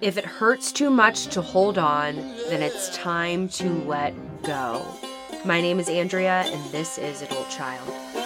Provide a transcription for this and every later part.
If it hurts too much to hold on, then it's time to let go. My name is Andrea, and this is Adult Child.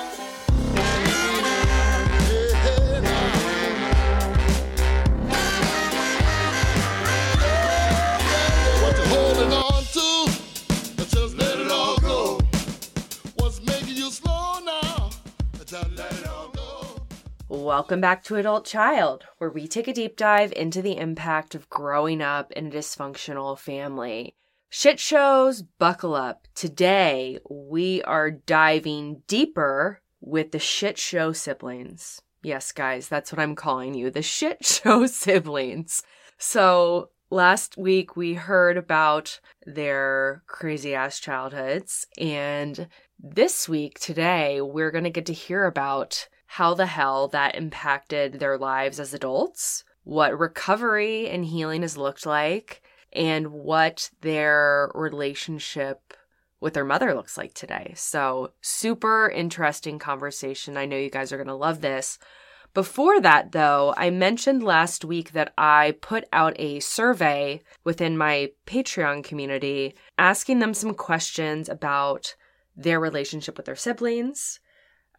Welcome back to Adult Child, where we take a deep dive into the impact of growing up in a dysfunctional family. Shit shows, buckle up. Today, we are diving deeper with the shit show siblings. Yes, guys, that's what I'm calling you the shit show siblings. So, last week we heard about their crazy ass childhoods, and this week, today, we're going to get to hear about how the hell that impacted their lives as adults, what recovery and healing has looked like, and what their relationship with their mother looks like today. So, super interesting conversation. I know you guys are going to love this. Before that, though, I mentioned last week that I put out a survey within my Patreon community asking them some questions about their relationship with their siblings.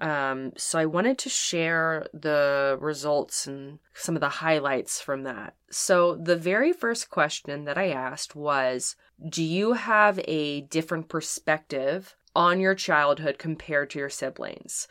Um, so I wanted to share the results and some of the highlights from that. So the very first question that I asked was Do you have a different perspective on your childhood compared to your siblings?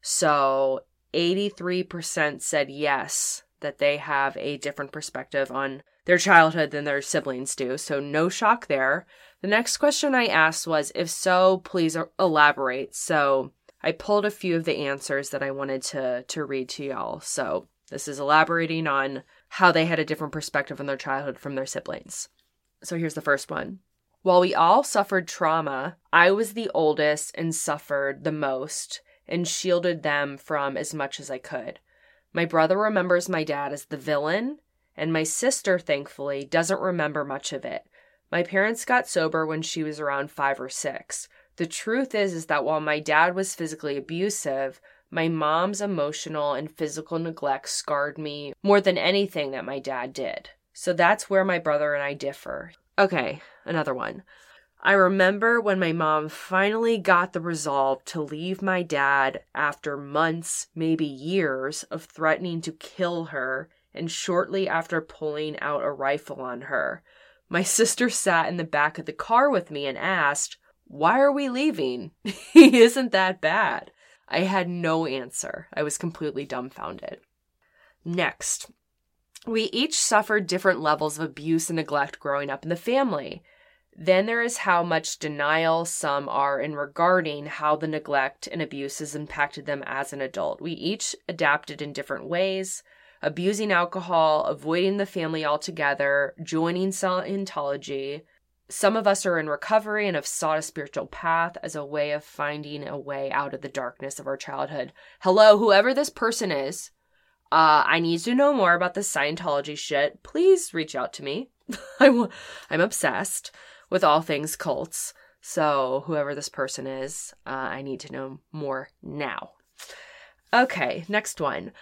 So 83% said yes, that they have a different perspective on their childhood than their siblings do. So no shock there. The next question I asked was if so, please elaborate. So I pulled a few of the answers that I wanted to to read to y'all. So this is elaborating on how they had a different perspective on their childhood from their siblings. So here's the first one. While we all suffered trauma, I was the oldest and suffered the most and shielded them from as much as I could. My brother remembers my dad as the villain, and my sister, thankfully, doesn't remember much of it. My parents got sober when she was around five or six. The truth is, is that while my dad was physically abusive, my mom's emotional and physical neglect scarred me more than anything that my dad did. So that's where my brother and I differ. Okay, another one. I remember when my mom finally got the resolve to leave my dad after months, maybe years, of threatening to kill her, and shortly after pulling out a rifle on her. My sister sat in the back of the car with me and asked, Why are we leaving? he isn't that bad. I had no answer. I was completely dumbfounded. Next, we each suffered different levels of abuse and neglect growing up in the family. Then there is how much denial some are in regarding how the neglect and abuse has impacted them as an adult. We each adapted in different ways, abusing alcohol, avoiding the family altogether, joining Scientology. Some of us are in recovery and have sought a spiritual path as a way of finding a way out of the darkness of our childhood. Hello, whoever this person is. Uh, I need to know more about the Scientology shit. Please reach out to me. I'm, I'm obsessed with all things cults. So, whoever this person is, uh, I need to know more now. Okay, next one.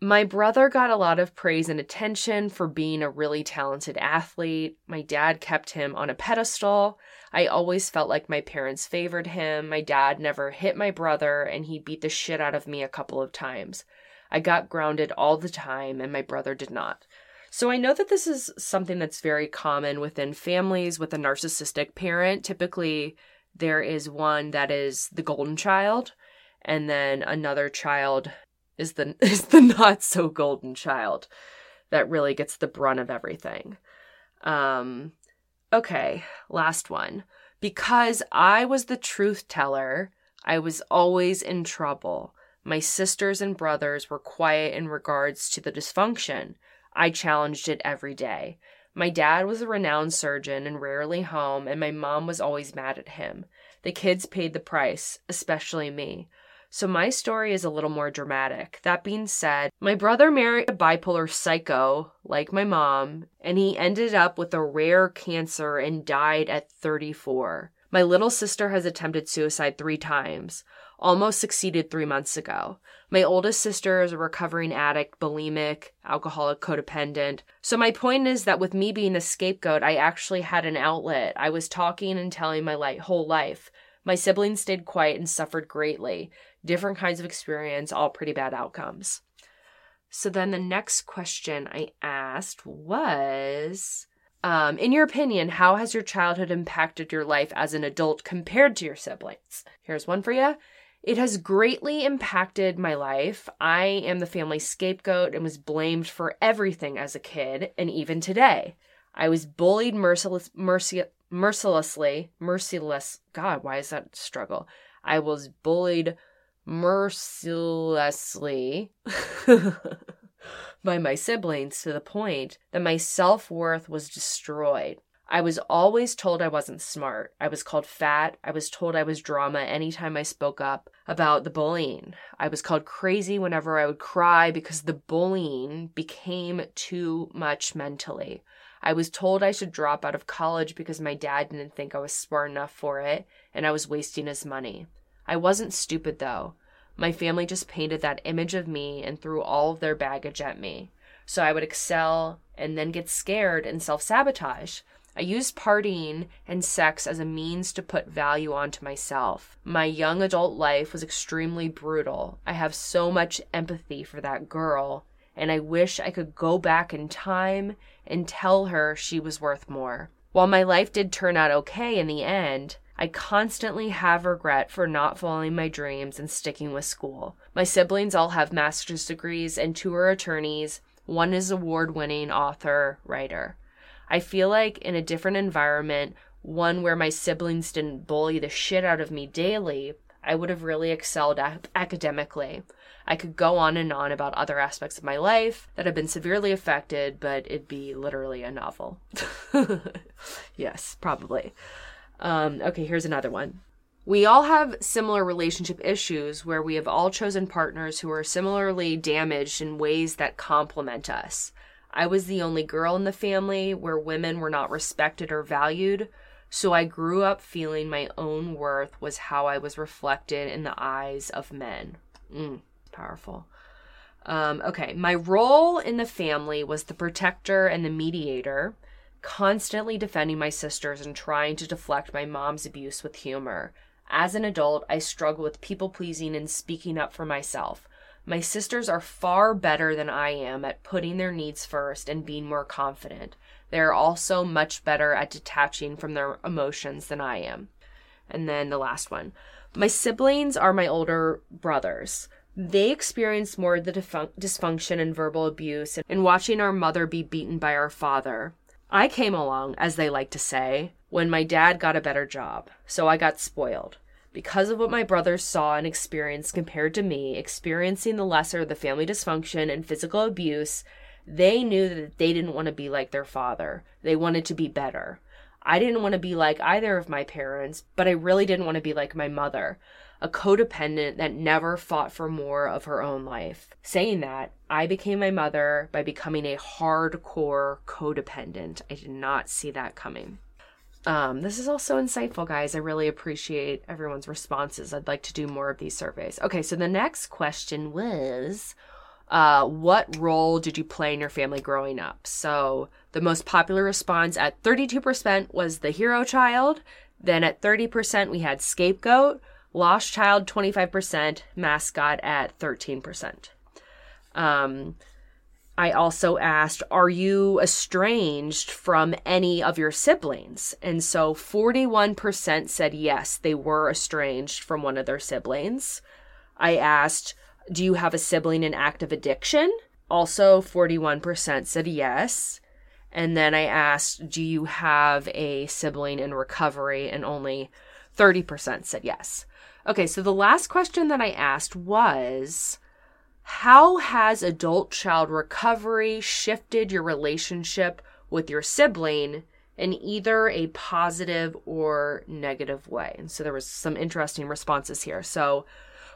My brother got a lot of praise and attention for being a really talented athlete. My dad kept him on a pedestal. I always felt like my parents favored him. My dad never hit my brother, and he beat the shit out of me a couple of times. I got grounded all the time, and my brother did not. So I know that this is something that's very common within families with a narcissistic parent. Typically, there is one that is the golden child, and then another child is the is the not so golden child that really gets the brunt of everything. Um okay, last one. Because I was the truth teller, I was always in trouble. My sisters and brothers were quiet in regards to the dysfunction. I challenged it every day. My dad was a renowned surgeon and rarely home, and my mom was always mad at him. The kids paid the price, especially me. So my story is a little more dramatic. That being said, my brother married a bipolar psycho like my mom, and he ended up with a rare cancer and died at 34. My little sister has attempted suicide three times. almost succeeded three months ago. My oldest sister is a recovering addict, bulimic, alcoholic, codependent. So, my point is that with me being the scapegoat, I actually had an outlet. I was talking and telling my whole life. My siblings stayed quiet and suffered greatly. Different kinds of experience, all pretty bad outcomes. So, then the next question I asked was um, In your opinion, how has your childhood impacted your life as an adult compared to your siblings? Here's one for you. It has greatly impacted my life. I am the family scapegoat and was blamed for everything as a kid, and even today. I was bullied merciless, mercilessly, merciless. God, why is that struggle? I was bullied mercilessly by my siblings to the point that my self worth was destroyed. I was always told I wasn't smart. I was called fat. I was told I was drama anytime I spoke up about the bullying. I was called crazy whenever I would cry because the bullying became too much mentally. I was told I should drop out of college because my dad didn't think I was smart enough for it and I was wasting his money. I wasn't stupid though. My family just painted that image of me and threw all of their baggage at me. So I would excel and then get scared and self sabotage. I used partying and sex as a means to put value onto myself. My young adult life was extremely brutal. I have so much empathy for that girl, and I wish I could go back in time and tell her she was worth more. While my life did turn out okay in the end, I constantly have regret for not following my dreams and sticking with school. My siblings all have master's degrees and two are attorneys. One is award winning author, writer. I feel like in a different environment, one where my siblings didn't bully the shit out of me daily, I would have really excelled academically. I could go on and on about other aspects of my life that have been severely affected, but it'd be literally a novel. yes, probably. Um, okay, here's another one. We all have similar relationship issues where we have all chosen partners who are similarly damaged in ways that complement us. I was the only girl in the family where women were not respected or valued, so I grew up feeling my own worth was how I was reflected in the eyes of men. Mm, powerful. Um, okay, my role in the family was the protector and the mediator, constantly defending my sisters and trying to deflect my mom's abuse with humor. As an adult, I struggle with people pleasing and speaking up for myself. My sisters are far better than I am at putting their needs first and being more confident. They are also much better at detaching from their emotions than I am. And then the last one. My siblings are my older brothers. They experienced more of the dysfunction and verbal abuse and watching our mother be beaten by our father. I came along, as they like to say, when my dad got a better job, so I got spoiled because of what my brothers saw and experienced compared to me, experiencing the lesser of the family dysfunction and physical abuse, they knew that they didn't want to be like their father. They wanted to be better. I didn't want to be like either of my parents, but I really didn't want to be like my mother, a codependent that never fought for more of her own life. Saying that, I became my mother by becoming a hardcore codependent. I did not see that coming. Um, this is also insightful, guys. I really appreciate everyone's responses. I'd like to do more of these surveys. Okay, so the next question was uh, What role did you play in your family growing up? So the most popular response at 32% was the hero child. Then at 30%, we had scapegoat, lost child 25%, mascot at 13%. Um, I also asked, Are you estranged from any of your siblings? And so 41% said yes, they were estranged from one of their siblings. I asked, Do you have a sibling in active addiction? Also, 41% said yes. And then I asked, Do you have a sibling in recovery? And only 30% said yes. Okay, so the last question that I asked was how has adult child recovery shifted your relationship with your sibling in either a positive or negative way? And so there was some interesting responses here. So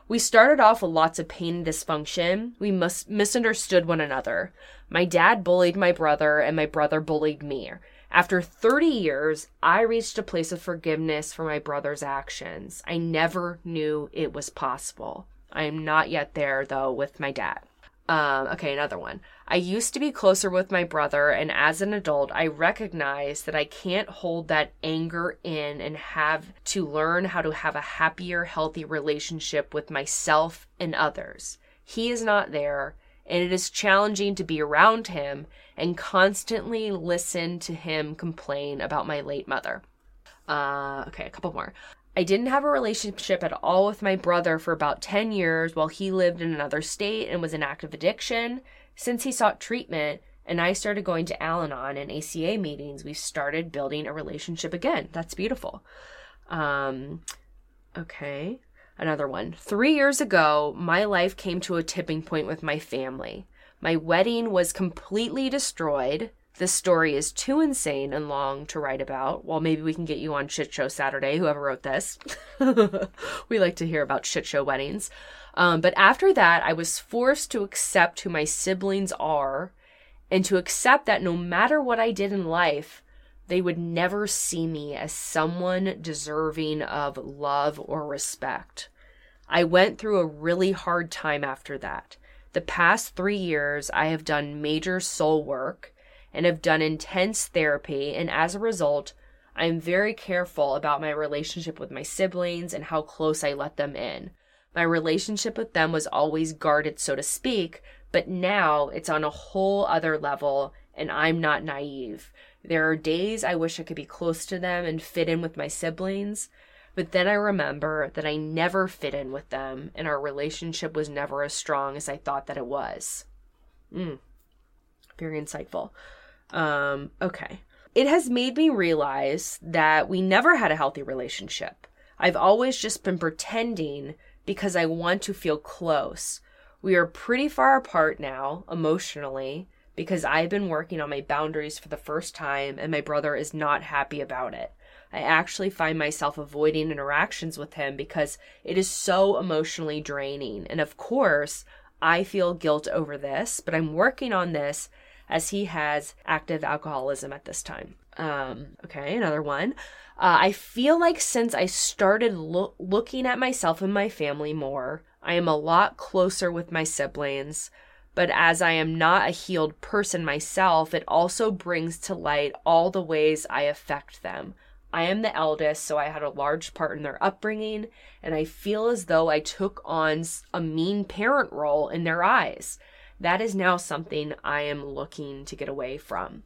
we started off with lots of pain and dysfunction. We mis- misunderstood one another. My dad bullied my brother, and my brother bullied me. After 30 years, I reached a place of forgiveness for my brother's actions. I never knew it was possible. I am not yet there, though, with my dad. Um, okay, another one. I used to be closer with my brother, and as an adult, I recognize that I can't hold that anger in and have to learn how to have a happier, healthy relationship with myself and others. He is not there, and it is challenging to be around him and constantly listen to him complain about my late mother. Uh, okay, a couple more. I didn't have a relationship at all with my brother for about 10 years while he lived in another state and was in active addiction. Since he sought treatment and I started going to Al Anon and ACA meetings, we started building a relationship again. That's beautiful. Um, okay, another one. Three years ago, my life came to a tipping point with my family. My wedding was completely destroyed. This story is too insane and long to write about. Well, maybe we can get you on Shit Show Saturday, whoever wrote this. we like to hear about shit show weddings. Um, but after that, I was forced to accept who my siblings are and to accept that no matter what I did in life, they would never see me as someone deserving of love or respect. I went through a really hard time after that. The past three years, I have done major soul work and have done intense therapy, and as a result, I'm very careful about my relationship with my siblings and how close I let them in. My relationship with them was always guarded, so to speak, but now it's on a whole other level, and I'm not naive. There are days I wish I could be close to them and fit in with my siblings, but then I remember that I never fit in with them, and our relationship was never as strong as I thought that it was. Mm. Very insightful. Um, okay. It has made me realize that we never had a healthy relationship. I've always just been pretending because I want to feel close. We are pretty far apart now, emotionally, because I've been working on my boundaries for the first time and my brother is not happy about it. I actually find myself avoiding interactions with him because it is so emotionally draining. And of course, I feel guilt over this, but I'm working on this as he has active alcoholism at this time. Um, okay, another one. Uh, I feel like since I started lo- looking at myself and my family more, I am a lot closer with my siblings. But as I am not a healed person myself, it also brings to light all the ways I affect them. I am the eldest, so I had a large part in their upbringing, and I feel as though I took on a mean parent role in their eyes that is now something I am looking to get away from.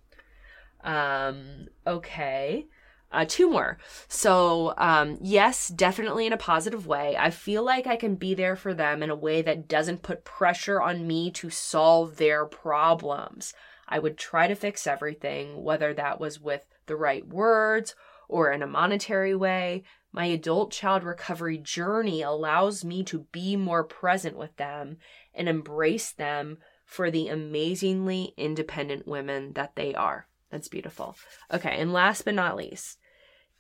Um, okay. Uh, two more. So, um, yes, definitely in a positive way. I feel like I can be there for them in a way that doesn't put pressure on me to solve their problems. I would try to fix everything, whether that was with the right words or in a monetary way. My adult child recovery journey allows me to be more present with them and embrace them for the amazingly independent women that they are. That's beautiful. Okay, and last but not least,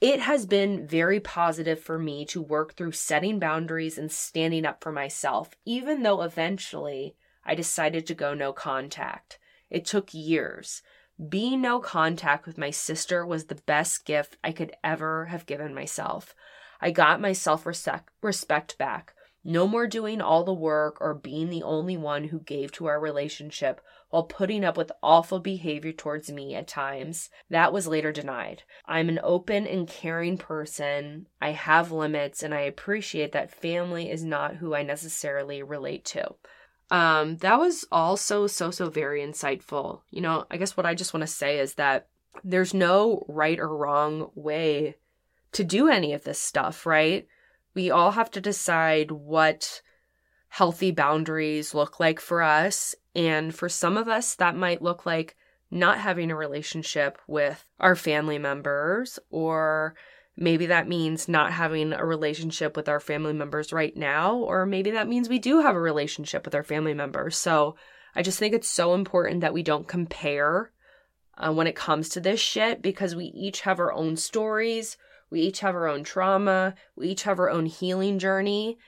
it has been very positive for me to work through setting boundaries and standing up for myself, even though eventually I decided to go no contact. It took years. Being no contact with my sister was the best gift I could ever have given myself. I got my self respect back. No more doing all the work or being the only one who gave to our relationship while putting up with awful behavior towards me at times. That was later denied. I'm an open and caring person. I have limits and I appreciate that family is not who I necessarily relate to. Um, that was also so, so very insightful. You know, I guess what I just want to say is that there's no right or wrong way to do any of this stuff, right? we all have to decide what healthy boundaries look like for us. And for some of us, that might look like not having a relationship with our family members, or maybe that means not having a relationship with our family members right now, or maybe that means we do have a relationship with our family members. So I just think it's so important that we don't compare uh, when it comes to this shit because we each have our own stories. We each have our own trauma. We each have our own healing journey.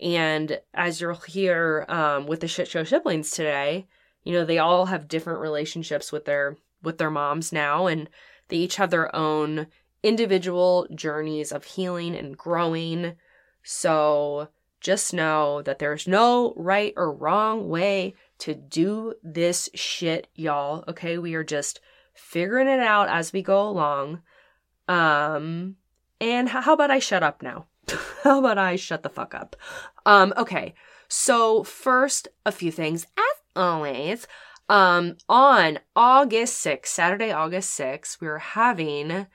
And as you'll hear um, with the shit show siblings today, you know, they all have different relationships with their with their moms now, and they each have their own individual journeys of healing and growing. So just know that there's no right or wrong way to do this shit, y'all. Okay, we are just figuring it out as we go along. Um, and how about I shut up now? how about I shut the fuck up? Um, okay. So first, a few things as always. Um, on August 6th, Saturday, August 6th, we're having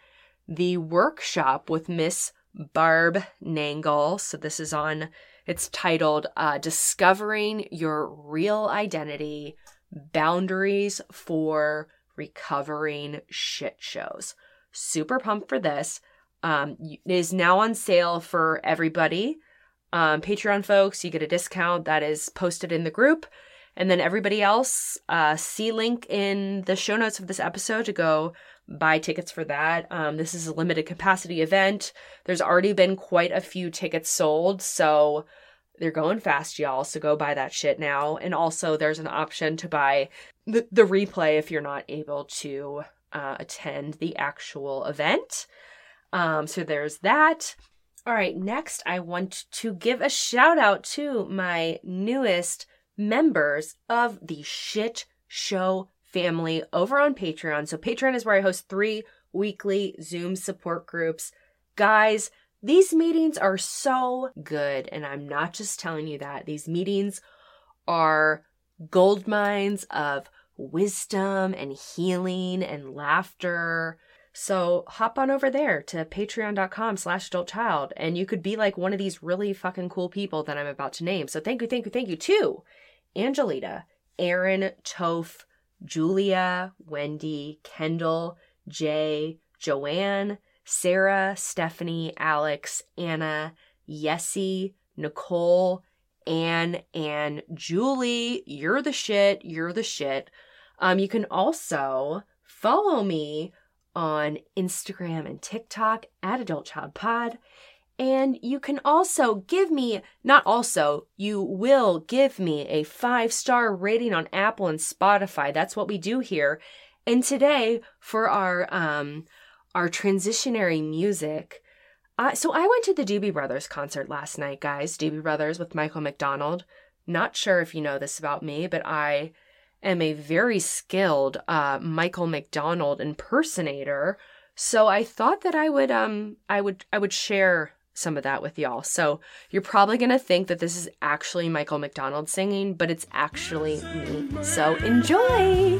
the workshop with Miss Barb Nangle. So this is on, it's titled uh, Discovering Your Real Identity Boundaries for Recovering Shit Shows. Super pumped for this. Um, it is now on sale for everybody. Um, Patreon folks, you get a discount that is posted in the group. And then everybody else, uh, see link in the show notes of this episode to go buy tickets for that. Um, this is a limited capacity event. There's already been quite a few tickets sold, so they're going fast, y'all. So go buy that shit now. And also, there's an option to buy the, the replay if you're not able to uh, attend the actual event. Um, so there's that. All right, next, I want to give a shout out to my newest members of the Shit Show family over on Patreon. So, Patreon is where I host three weekly Zoom support groups. Guys, these meetings are so good. And I'm not just telling you that. These meetings are gold mines of wisdom and healing and laughter. So hop on over there to patreon.com slash adult child and you could be like one of these really fucking cool people that I'm about to name. So thank you, thank you, thank you to Angelita, Aaron, Toph, Julia, Wendy, Kendall, Jay, Joanne, Sarah, Stephanie, Alex, Anna, Yessie, Nicole, Anne, and Julie. You're the shit. You're the shit. Um, you can also follow me on Instagram and TikTok at Adult Child Pod. And you can also give me, not also, you will give me a five star rating on Apple and Spotify. That's what we do here. And today, for our um, our transitionary music, uh, so I went to the Doobie Brothers concert last night, guys. Doobie Brothers with Michael McDonald. Not sure if you know this about me, but I am a very skilled uh, Michael McDonald impersonator. So I thought that I would um I would I would share some of that with y'all. So you're probably going to think that this is actually Michael McDonald singing, but it's actually me. So enjoy!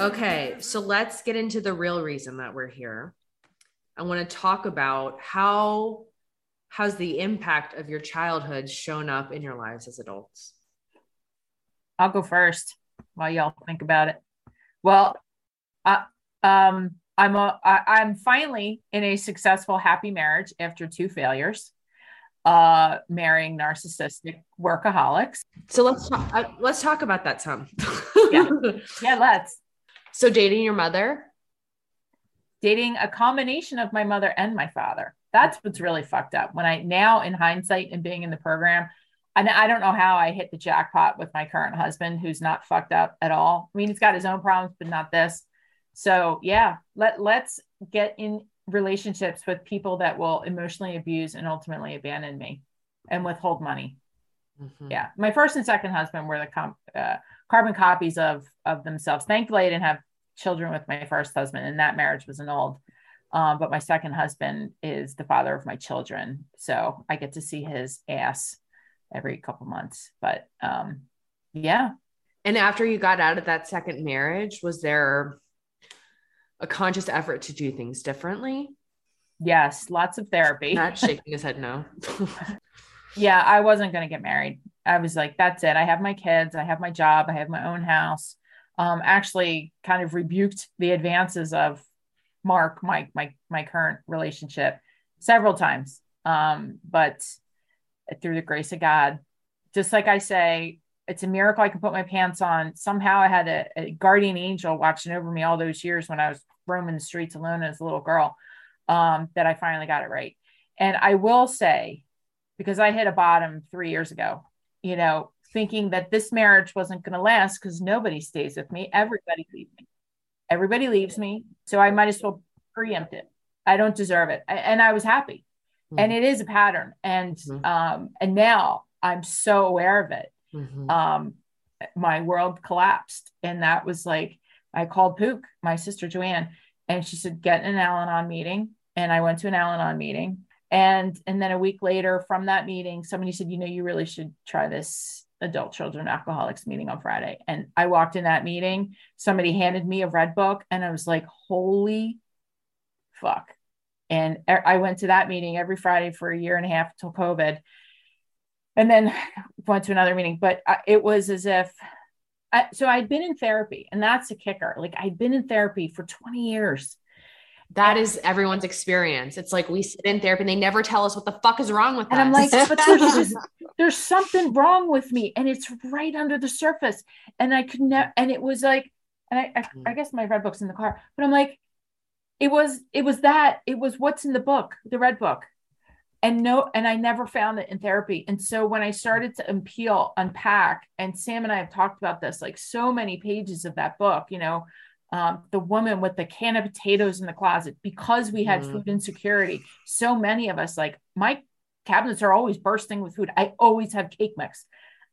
Okay, so let's get into the real reason that we're here. I want to talk about how has the impact of your childhood shown up in your lives as adults? I'll go first while y'all think about it. Well, uh, um, I'm a, I, I'm finally in a successful, happy marriage after two failures, uh, marrying narcissistic workaholics. So let's talk, uh, let's talk about that some. Yeah. Yeah, let's so dating your mother. dating a combination of my mother and my father. That's what's really fucked up. When I now, in hindsight, and being in the program, and I don't know how I hit the jackpot with my current husband, who's not fucked up at all. I mean, he's got his own problems, but not this. So yeah, let let's get in relationships with people that will emotionally abuse and ultimately abandon me and withhold money. Mhm. Yeah, my first and second husband were the com- uh, carbon copies of of themselves. Thankfully, I didn't have children with my first husband, and that marriage was annulled. Um, but my second husband is the father of my children, so I get to see his ass every couple months. But um, yeah, And after you got out of that second marriage, was there a conscious effort to do things differently? yes, lots of therapy. Not shaking his head no. yeah, I wasn't going to get married. I was like, that's it. I have my kids, I have my job, I have my own house. Um, actually, kind of rebuked the advances of Mark, my my my current relationship, several times. Um, but through the grace of God, just like I say, it's a miracle I can put my pants on. Somehow I had a, a guardian angel watching over me all those years when I was roaming the streets alone as a little girl. Um, that I finally got it right. And I will say, because I hit a bottom three years ago, you know, thinking that this marriage wasn't going to last because nobody stays with me. Everybody leaves me. Everybody leaves me. So I might as well preempt it. I don't deserve it. And I was happy. And it is a pattern. And Mhm. um, and now I'm so aware of it. Mhm. Um, my world collapsed. And that was like I called Pook, my sister Joanne, and she said, get an Al-Anon meeting. And I went to an Al-Anon meeting. And and then a week later from that meeting, somebody said, you know, you really should try this adult children alcoholics meeting on Friday. And I walked in that meeting, somebody handed me a red book, and I was like, holy fuck. And I went to that meeting every Friday for a year and a half till COVID. And then went to another meeting, but it was as if I, so I'd been in therapy, and that's a kicker. Like I'd been in therapy for 20 years. That is everyone's experience. It's like we sit in therapy and they never tell us what the fuck is wrong with And I'm like, but there's just there's something wrong with me, and it's right under the surface. And I could never, and it was like, and I, I, I guess my red book's in the car, but I'm like, it was, it was that, it was what's in the book, the red book, and no, and I never found it in therapy. And so when I started to unpeel, unpack, and Sam and I have talked about this, like so many pages of that book, you know, um, the woman with the can of potatoes in the closet because we had Mhm. food insecurity. So many of us, like my cabinets are always bursting with food. I always have cake mix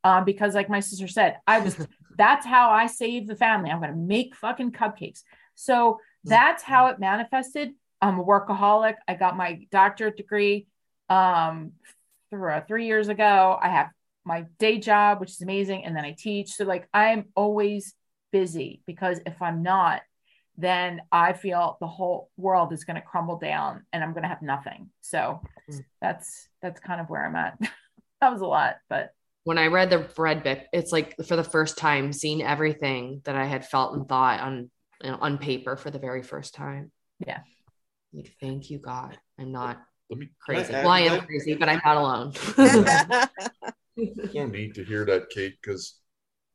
um, because, like my sister said, I was that's how I save the family. I'm going to make fucking cupcakes. So that's how it manifested. I'm a workaholic. I got my doctorate degree um, through, three years ago. I have my day job, which is amazing, and then I teach. So like I'm always busy because if I'm not, then I feel the whole world is going to crumble down and I'm going to have nothing. So Mm. that's that's kind of where I'm at. that was a lot, but when I read the red book, it's like for the first time seeing everything that I had felt and thought on you know, on paper for the very first time. Yeah. Like, thank you, God. I'm not Let me crazy. I Well, I am that? crazy, but I'm not alone. It's so neat to hear that, Kate, because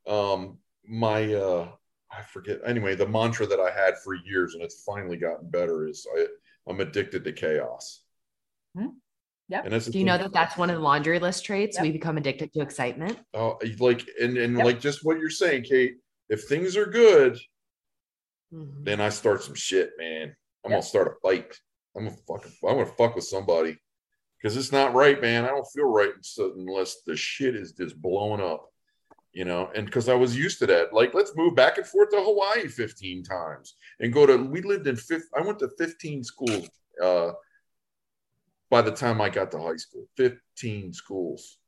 um my uh I forget anyway, the mantra that I had for years and it's finally gotten better is I I'm addicted to chaos. Hmm. Yep. And that's Do you know that that's one of the laundry list traits? Yep. We become addicted to excitement. Oh, like and and Yep. like just what you're saying, Kate. If things are good, Mhm. then I start some shit, man. I'm Yep. gonna start a fight. I'm gonna fucking I'm gonna fuck with somebody because it's not right, man. I don't feel right unless the shit is just blowing up, you know. And because I was used to that, like let's move back and forth to Hawaii 15 times and go to. We lived in fifth. I went to 15 schools. Uh, by the time I got to high school, 15 schools.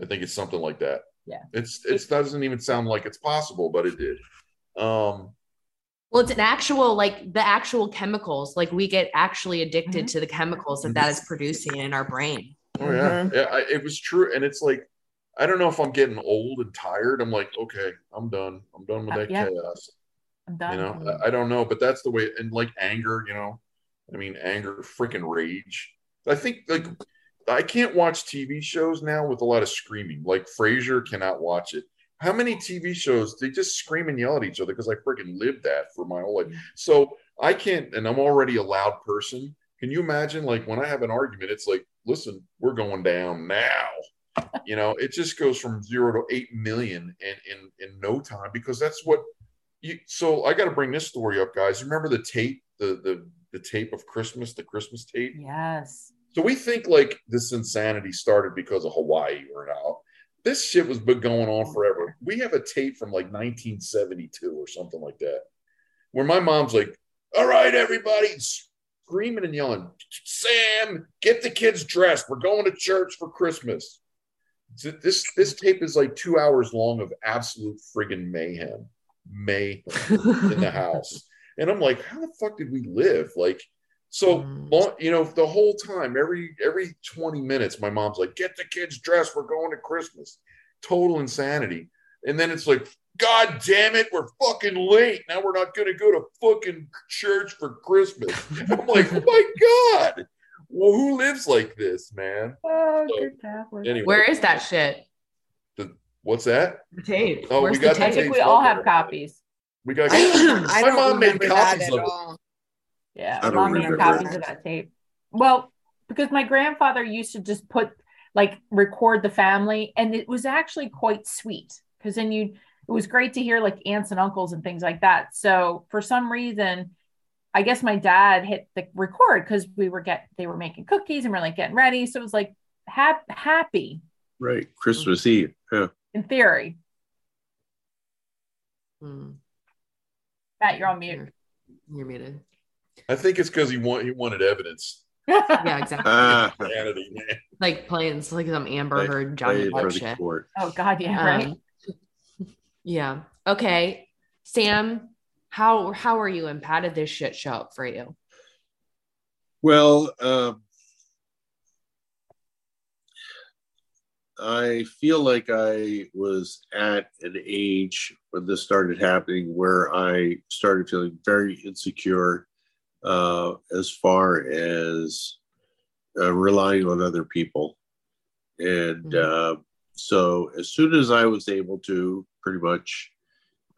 I think it's something like that. Yeah. It's it doesn't even sound like it's possible, but it did. Um, Well, it's an actual, like the actual chemicals. Like we get actually addicted Mhm. to the chemicals that that is producing in our brain. Oh yeah, yeah. I, it was true, and it's like I don't know if I'm getting old and tired. I'm like, okay, I'm done. I'm done with Uh, that yeah. chaos. I'm done. You know, I, I don't know, but that's the way. And like anger, you know, I mean, anger, freaking rage. I think like I can't watch TV shows now with a lot of screaming. Like Frasier cannot watch it. How many TV shows they just scream and yell at each other because I freaking lived that for my whole life. So I can't, and I'm already a loud person. Can you imagine, like, when I have an argument, it's like, listen, we're going down now. You know, it just goes from zero to eight million in in in no time because that's what you. So I got to bring this story up, guys. Remember the tape, the the the tape of Christmas, the Christmas tape. yes. So we think like this insanity started because of Hawaii or now. This shit was been going on forever. We have a tape from like 1972 or something like that. where my mom's like, "All right, everybody," screaming and yelling, "Sam, get the kids dressed. We're going to church for Christmas." This this tape is like two hours long of absolute friggin' mayhem, mayhem in the house, and I'm like, "How the fuck did we live?" Like, so Mm. long, you know, the whole time, every every 20 minutes, my mom's like, "Get the kids dressed. We're going to Christmas." Total insanity. And then it's like, God damn it, we're fucking late. Now we're not to go to fucking church for Christmas. I'm like, oh my God. Well, who lives like this, man? Oh, So, good Catholic. Anyway, Where is that shit? The, what's that? The tape. Oh, we got the I the tape? think we all somewhere. have copies. We got I I My don't mom made copies at of it. Yeah, I don't mom made copies that. of that tape. Well, because my grandfather used to just put like record the family, and it was actually quite sweet because then you it was great to hear like aunts and uncles and things like that. So for some reason, I guess my dad hit the record because we were get they were making cookies and we're like getting ready. So it was like hap- happy Right. Christmas Eve. Yeah. in theory. Hmm, Matt, you're on mute. You're, you're muted. I think it's because he want, he wanted evidence. Yeah, exactly. Ah, Vanity, man. like playing like some Amber Play- Heard, Johnny Depp shit. court. oh God, yeah, right. Um, yeah. Okay. Sam, how how are you and how did this shit show up for you? Well, um, I feel like I was at an age when this started happening where I started feeling very insecure uh, as far as uh, relying on other people. And Mhm. uh, so, as soon as I was able to, pretty much,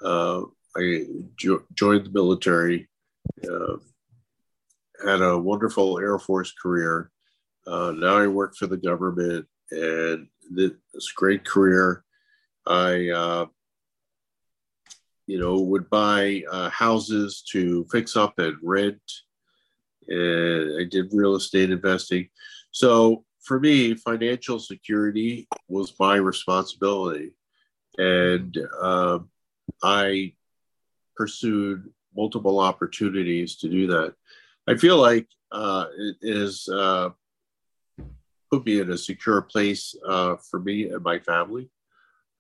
uh, I jo- joined the military. Uh, had a wonderful Air Force career. Uh, now I work for the government, and th- it's a great career. I, uh, you know, would buy uh, houses to fix up and rent, and I did real estate investing. So for me, financial security was my responsibility, and um, I pursued multiple opportunities to do that. I feel like uh, it is uh, put me in a secure place uh, for me and my family.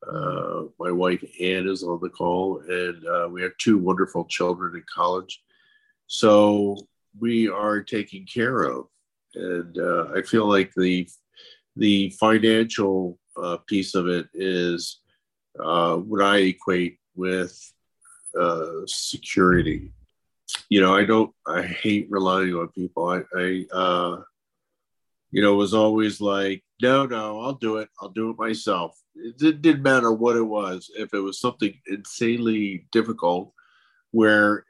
Uh, my wife Ann is on the call, and uh, we have two wonderful children in college. So we are taken care of, and uh, I feel like the the financial piece of it is what I equate with uh, security you know, I don't, I hate relying on people. I, I, uh, you know, was always like, no, no, I'll do it. I'll do it myself. It, didn't matter what it was. If it was something insanely difficult where,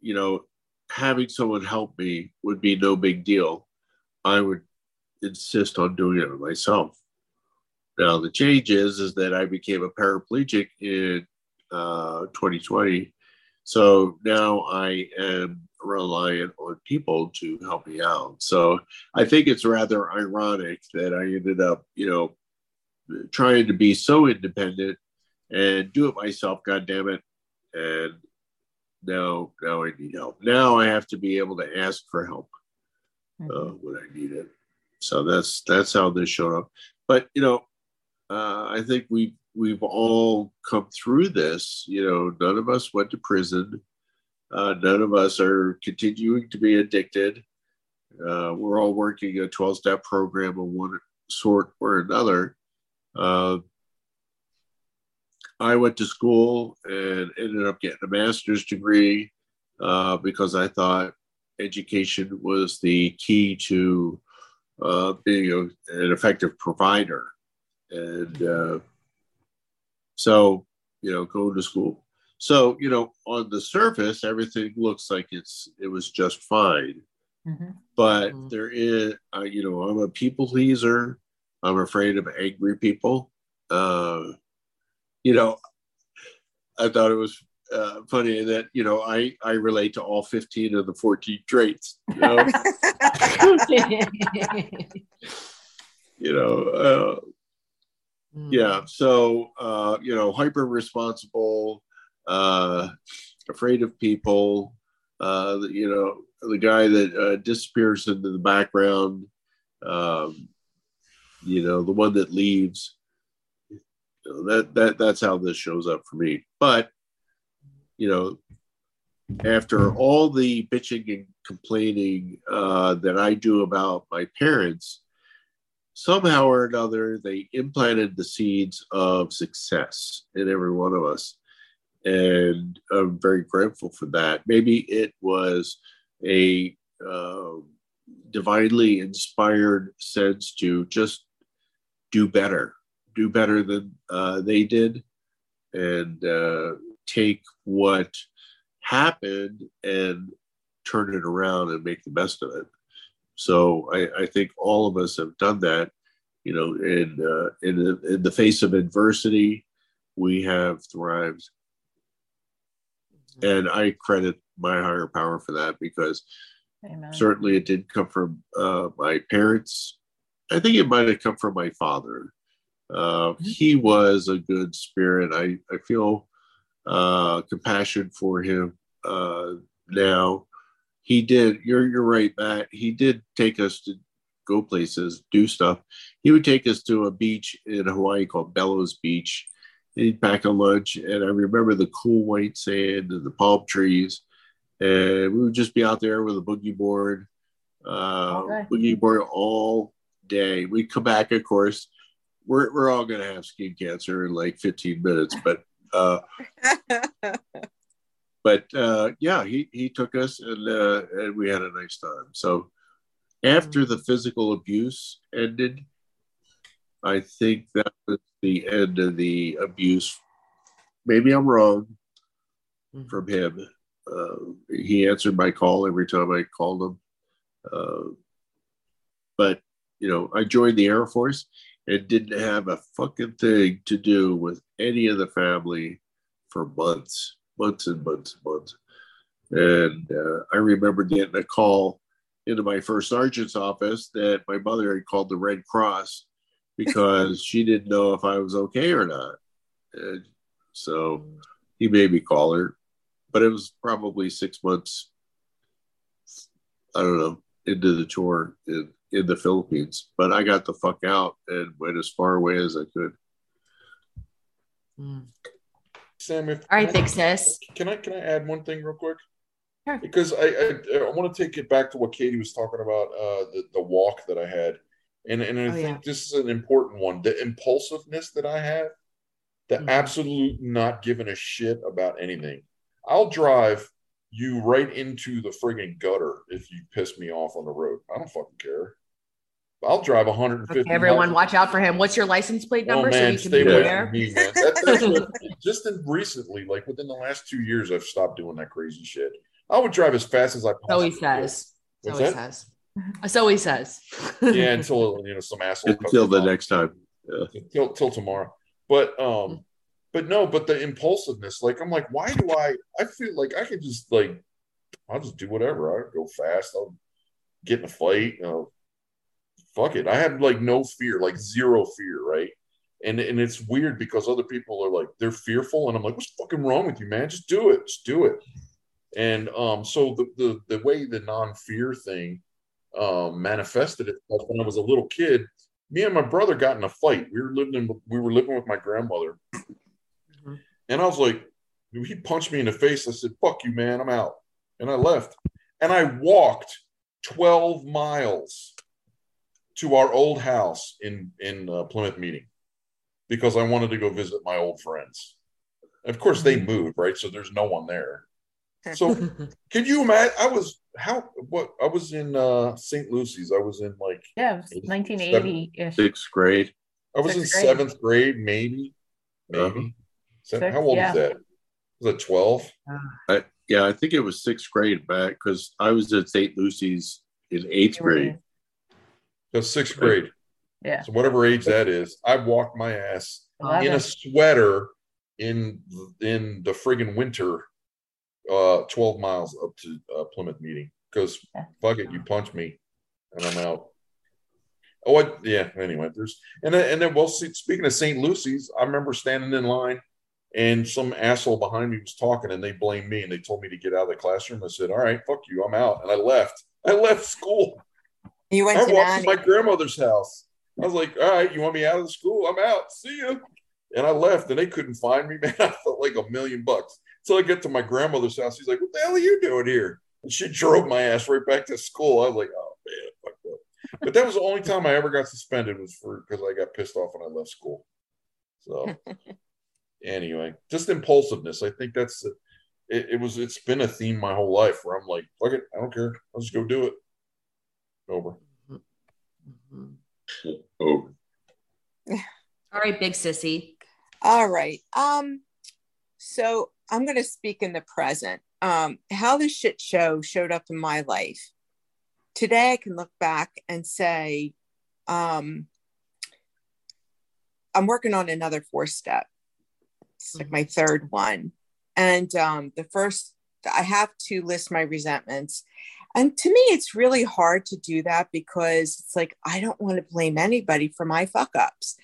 you know, having someone help me would be no big deal, I would insist on doing it myself. Now, the change is, is that I became a paraplegic in uh, 2020 so now I am reliant on people to help me out. So I think it's rather ironic that I ended up, you know, trying to be so independent and do it myself, God damn it. And now, now I need help. Now I have to be able to ask for help uh, when I need it. So that's that's how this showed up. But you know, uh, I think we we've all come through this. You know, none of us went to prison. Uh, none of us are continuing to be addicted. Uh, we're all working a 12 step program of one sort or another. Uh, I went to school and ended up getting a master's degree uh, because I thought education was the key to uh, being a, an effective provider. And uh, so, you know, going to school. So, you know, on the surface, everything looks like it's it was just fine. Mhm. But Mhm. there is, uh, you know, I'm a people pleaser. I'm afraid of angry people. Uh, you know, I thought it was uh, funny that you know I I relate to all 15 of the 14 traits. You know, you know, uh, Mm. yeah. So uh, you know, hyper responsible, uh, afraid of people. Uh, you know, the guy that uh, disappears into the background. Um, you know, the one that leaves. You know, that that that's how this shows up for me. But you know, after all the bitching and complaining uh, that I do about my parents, somehow or another they implanted the seeds of success in every one of us. And i'm very grateful for that. Maybe it was a uh, divinely inspired sense to just do better do better than uh, they did and uh, take what happened and turn it around and make the best of it so I, I think all of us have done that. You know, in uh, in the, in the face of adversity, we have thrived, and I credit my higher power for that because Amen. certainly it did come from uh, my parents. I think it might have come from my father. Uh, he was a good spirit. I I feel uh, compassion for him uh, now he did you're you're right matt. He did take us to go places do stuff. He would take us to a beach in hawaii called bellows beach. He'd pack a lunch and i remember the cool white sand and the palm trees. And we would just be out there with a boogie board uh Okay. boogie board all day. We'd come back of course. We're, we're all going to have skin cancer in like 15 minutes but uh but uh, yeah, he, he took us and, uh, and we had a nice time. So after the physical abuse ended, I think that was the end of the abuse. Maybe I'm wrong from him. Uh, he answered my call every time I called him. Uh, but, you know, I joined the Air Force and didn't have a fucking thing to do with any of the family for months months and months and months. And uh, I remember getting a call into my first sergeant's office that my mother had called the Red Cross because she didn't know if I was okay or not. And so he made me call her, but it was probably six months, I don't know, into the tour in, in the Philippines. But I got the fuck out and went as far away as I could. Mm. Sam, if All right, big sis. Can I can I add one thing real quick? Sure. Because I I, I want to take it back to what Katie was talking about uh, the the walk that I had, and and I Oh, think yeah. this is an important one. The impulsiveness that I have, the Mhm. absolute not giving a shit about anything. I'll drive you right into the friggin' gutter if you piss me off on the road. I don't fucking care. I'll drive 150. Okay, everyone, miles. watch out for him. What's your license plate Oh number so man, you can be away aware? from me, man. That, that's what, just in recently, like within the last two years, I've stopped doing that crazy shit. I would drive as fast as I So he says. So What's he that? says. So he says. Yeah, until you know some asshole Until the next time. till till tomorrow. But um, but no, but the impulsiveness, like I'm like, why do I? I feel like I could just like, I'll just do whatever. I'll go fast. I'll get in a fight. You know, fuck it. I had like no fear, like zero fear, right? And and it's weird because other people are like they're fearful, and I'm like, what's fucking wrong with you, man? Just do it. Just do it. And um, so the the the way the non fear thing um manifested itself when I was a little kid me and my brother got in a fight. We were living in, we were living with my grandmother, Mhm. and I was like, he punched me in the face. I said, "Fuck you, man! I'm out," and I left. And I walked 12 miles to our old house in in uh, Plymouth Meeting because I wanted to go visit my old friends. Of course, they moved, right? So there's no one there. So can you imagine? I was how what I was in uh St. Lucy's. I was in like Yeah, it was 1980 ish. Sixth grade. I was in grade. seventh grade, maybe. Maybe. Uh-huh. Se- how old yeah. is that? Was that 12? Yeah, I think it was sixth grade back because I was at St. Lucy's in eighth grade. That's sixth grade. Yeah. So whatever age that is, I walked my ass in a sweater in in the friggin' winter, uh, 12 miles up to uh, Plymouth meeting. Because Yeah. fuck it, you punch me and I'm out. Oh, I, yeah. Anyway, there's and then, and then well, see, speaking of St. Lucy's, I remember standing in line and some asshole behind me was talking and they blamed me and they told me to get out of the classroom. I said, All right, fuck you, I'm out. And I left. I left school. You went I to walked to my grandmother's house. I was like, All right, you want me out of the school? I'm out. See you. And I left and they couldn't find me, man. I felt like a million bucks. So I get to my grandmother's house. She's like, What the hell are you doing here? And she drove my ass right back to school. I was like, Oh man, fucked up. But that was the only time I ever got suspended was for because I got pissed off when I left school. So anyway, just impulsiveness. I think that's it, it was it's been a theme my whole life where I'm like, fuck it, I don't care. I'll just go do it. Over. Mhm. Oh, All right, big sissy. All right. Um, so I'm going to speak in the present. Um, how the shit show showed up in my life. Today, I can look back and say, um, I'm working on another four step. It's like my third one. And um, the first, I have to list my resentments. And to me, it's really hard to do that because it's like, I don't want to blame anybody for my fuck ups.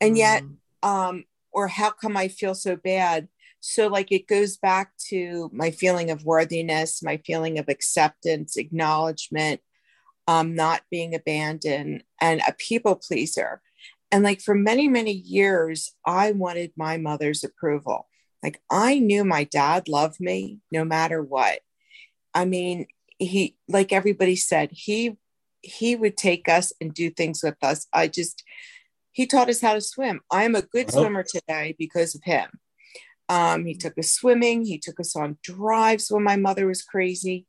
And yet, Mhm. um or how come i feel so bad so like it goes back to my feeling of worthiness my feeling of acceptance acknowledgement um not being abandoned and a people pleaser and like for many many years i wanted my mother's approval like i knew my dad loved me no matter what i mean he like everybody said he he would take us and do things with us i just he taught us how to swim. I am a good Uh-huh. swimmer today because of him. Um, he took us swimming. He took us on drives when my mother was crazy.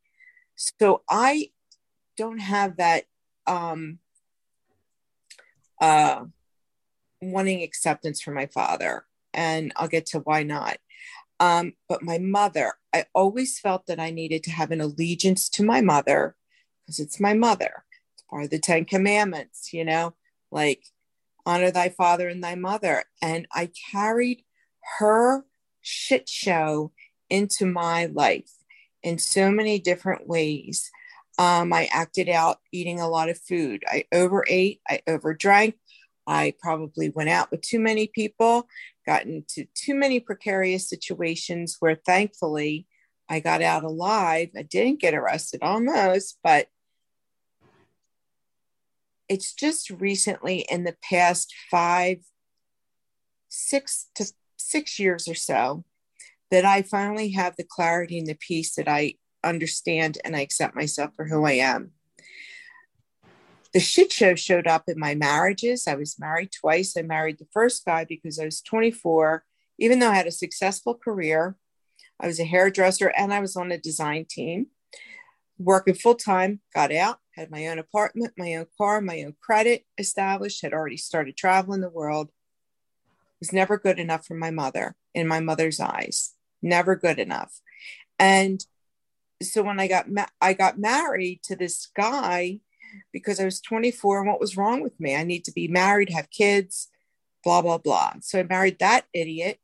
So I don't have that um, uh, wanting acceptance from my father, and I'll get to why not. Um, but my mother, I always felt that I needed to have an allegiance to my mother because it's my mother. It's part of the Ten Commandments, you know, like honor thy father and thy mother. And I carried her shit show into my life in so many different ways. Um, I acted out eating a lot of food. I overate, I overdrank. I probably went out with too many people, got into too many precarious situations where thankfully I got out alive. I didn't get arrested almost, but it's just recently in the past five, six to six years or so that I finally have the clarity and the peace that I understand and I accept myself for who I am. The shit show showed up in my marriages. I was married twice. I married the first guy because I was 24, even though I had a successful career. I was a hairdresser and I was on a design team, working full time, got out, had my own apartment, my own car, my own credit established, had already started traveling the world. Was never good enough for my mother in my mother's eyes. Never good enough. And so when I got ma- I got married to this guy because I was 24 and what was wrong with me? I need to be married, have kids, blah blah blah. So I married that idiot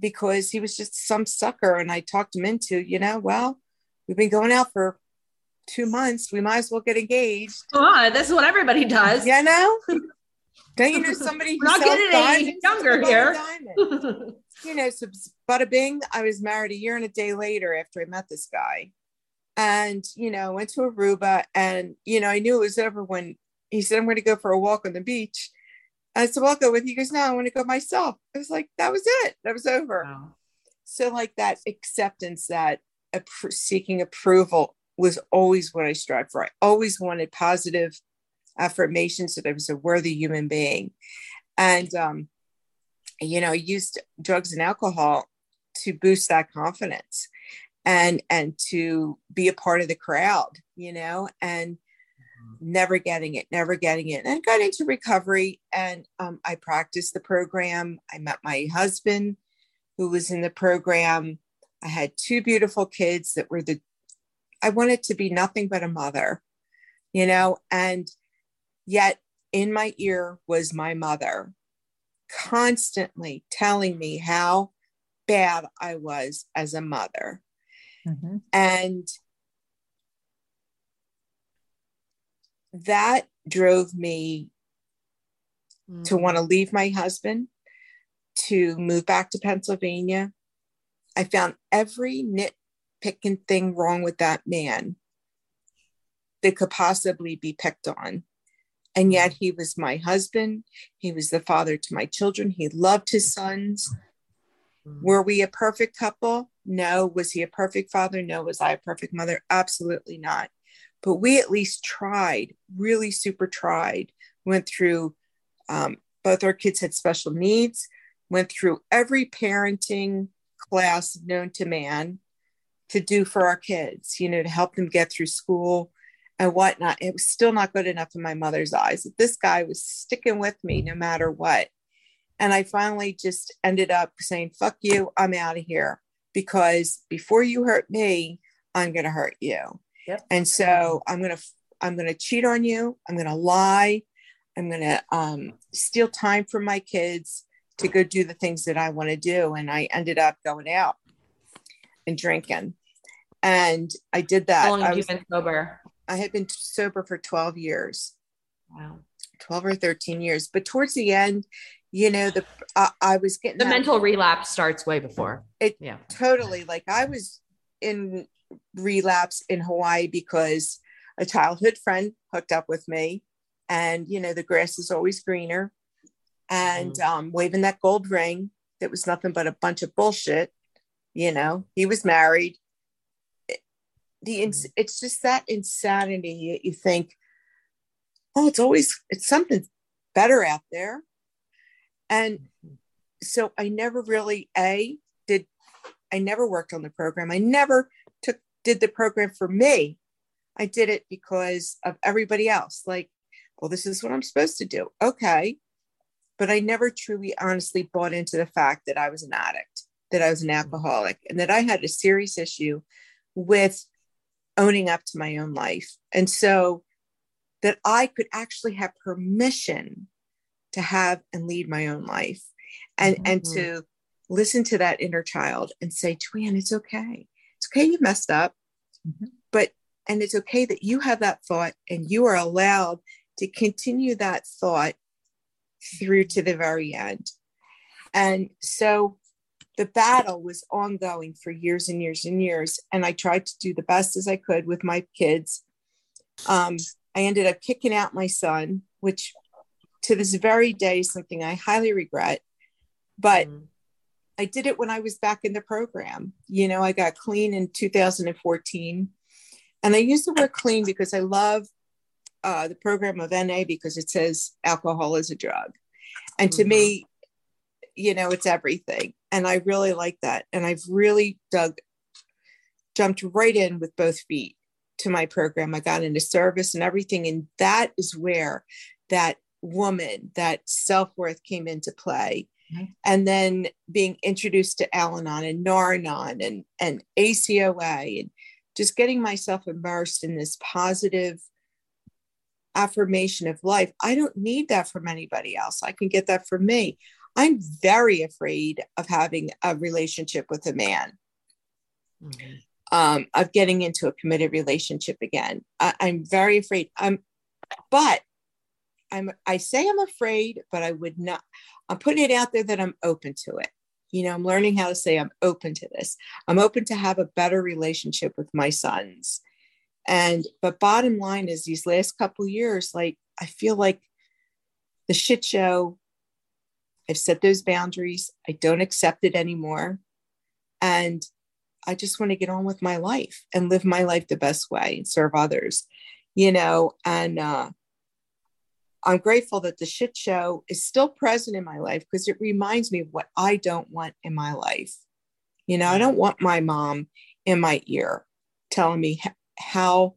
because he was just some sucker and I talked him into, you know, well, we've been going out for two months. We might as well get engaged. Come on, this is what everybody does. You know? Don't you know somebody We're not getting any younger here. you know, so bada bing, I was married a year and a day later after I met this guy. And, you know, went to Aruba and, you know, I knew it was over when he said, I'm going to go for a walk on the beach. I said, well, I'll go with you. He goes, no, I want to go myself. I was like, that was it. That was over. Wow. So, like that acceptance, that seeking approval was always what I strived for. I always wanted positive affirmations that I was a worthy human being. And, um, you know, I used drugs and alcohol to boost that confidence and and to be a part of the crowd, you know, and never getting it, never getting it. And I got into recovery and um, I practiced the program. I met my husband who was in the program. I had two beautiful kids that were the, I wanted to be nothing but a mother, you know, and yet in my ear was my mother constantly telling me how bad I was as a mother. Mhm. And that drove me to want to leave my husband, to move back to Pennsylvania. I found every nitpicking thing wrong with that man that could possibly be picked on. And yet he was my husband. He was the father to my children. He loved his sons. Were we a perfect couple? No. Was he a perfect father? No. Was I a perfect mother? Absolutely not. But we at least tried, really super tried. Went through, um, both our kids had special needs, went through every parenting class known to man to do for our kids, you know, to help them get through school and whatnot. It was still not good enough in my mother's eyes. This guy was sticking with me no matter what. And I finally just ended up saying, fuck you, I'm out of here. Because before you hurt me, I'm going to hurt you. Yep. And so I'm going to, I'm going to cheat on you. I'm going to lie. I'm going to um, steal time from my kids to go do the things that I want to do. And I ended up going out and drinking. And I did that. How long I, have you been sober? I had been sober for 12 years. Wow. 12 or 13 years but towards the end you know the i, I was getting The that- mental relapse starts way before. It- yeah. totally like i was in relapse in hawaii because a childhood friend hooked up with me and you know the grass is always greener and um, waving that gold ring that was nothing but a bunch of bullshit you know he was married It- the ins- it's just that insanity you, you think oh it's always it's something better out there and so i never really a did i never worked on the program. I never took did the program for me. I did it because of everybody else. Like well this is what i'm supposed to do. Okay. But i never truly honestly bought into the fact that i was an addict that i was an mm-hmm. alcoholic and that i had a serious issue with owning up to my own life. And so that i could actually have permission to have and lead my own life and and Mhm. to listen to that inner child and say Joanne, it's okay it's okay you messed up Mhm. but and it's okay that you have that thought and you are allowed to continue that thought through to the very end and so the battle was ongoing for years and years and years and i tried to do the best as i could with my kids um, i ended up kicking out my son which to this very day something i highly regret but Mm. I did it when I was back in the program. You know, I got clean in 2014. And I use the word clean because I love uh, the program of NA because it says alcohol is a drug. And to Mhm. me, you know, it's everything. And I really like that. And I've really dug, jumped right in with both feet to my program. I got into service and everything. And that is where that woman, that self worth came into play Mhm. and then being introduced to Al-Anon and Nar-Anon and, and ACOA and just getting myself immersed in this positive affirmation of life. I don't need that from anybody else. I can get that from me. I'm very afraid of having a relationship with a man, Mhm. um, of getting into a committed relationship again. I, I'm very afraid. I'm, but I'm. I say I'm afraid, but I would not. I'm putting it out there that I'm open to it. You know, I'm learning how to say I'm open to this. I'm open to have a better relationship with my sons. And but bottom line is these last couple years, like I feel like the shit show. I've set those boundaries. I don't accept it anymore. And I just want to get on with my life and live my life the best way and serve others, you know. And uh, I'm grateful that the shit show is still present in my life because it reminds me of what I don't want in my life. You know, I don't want my mom in my ear telling me how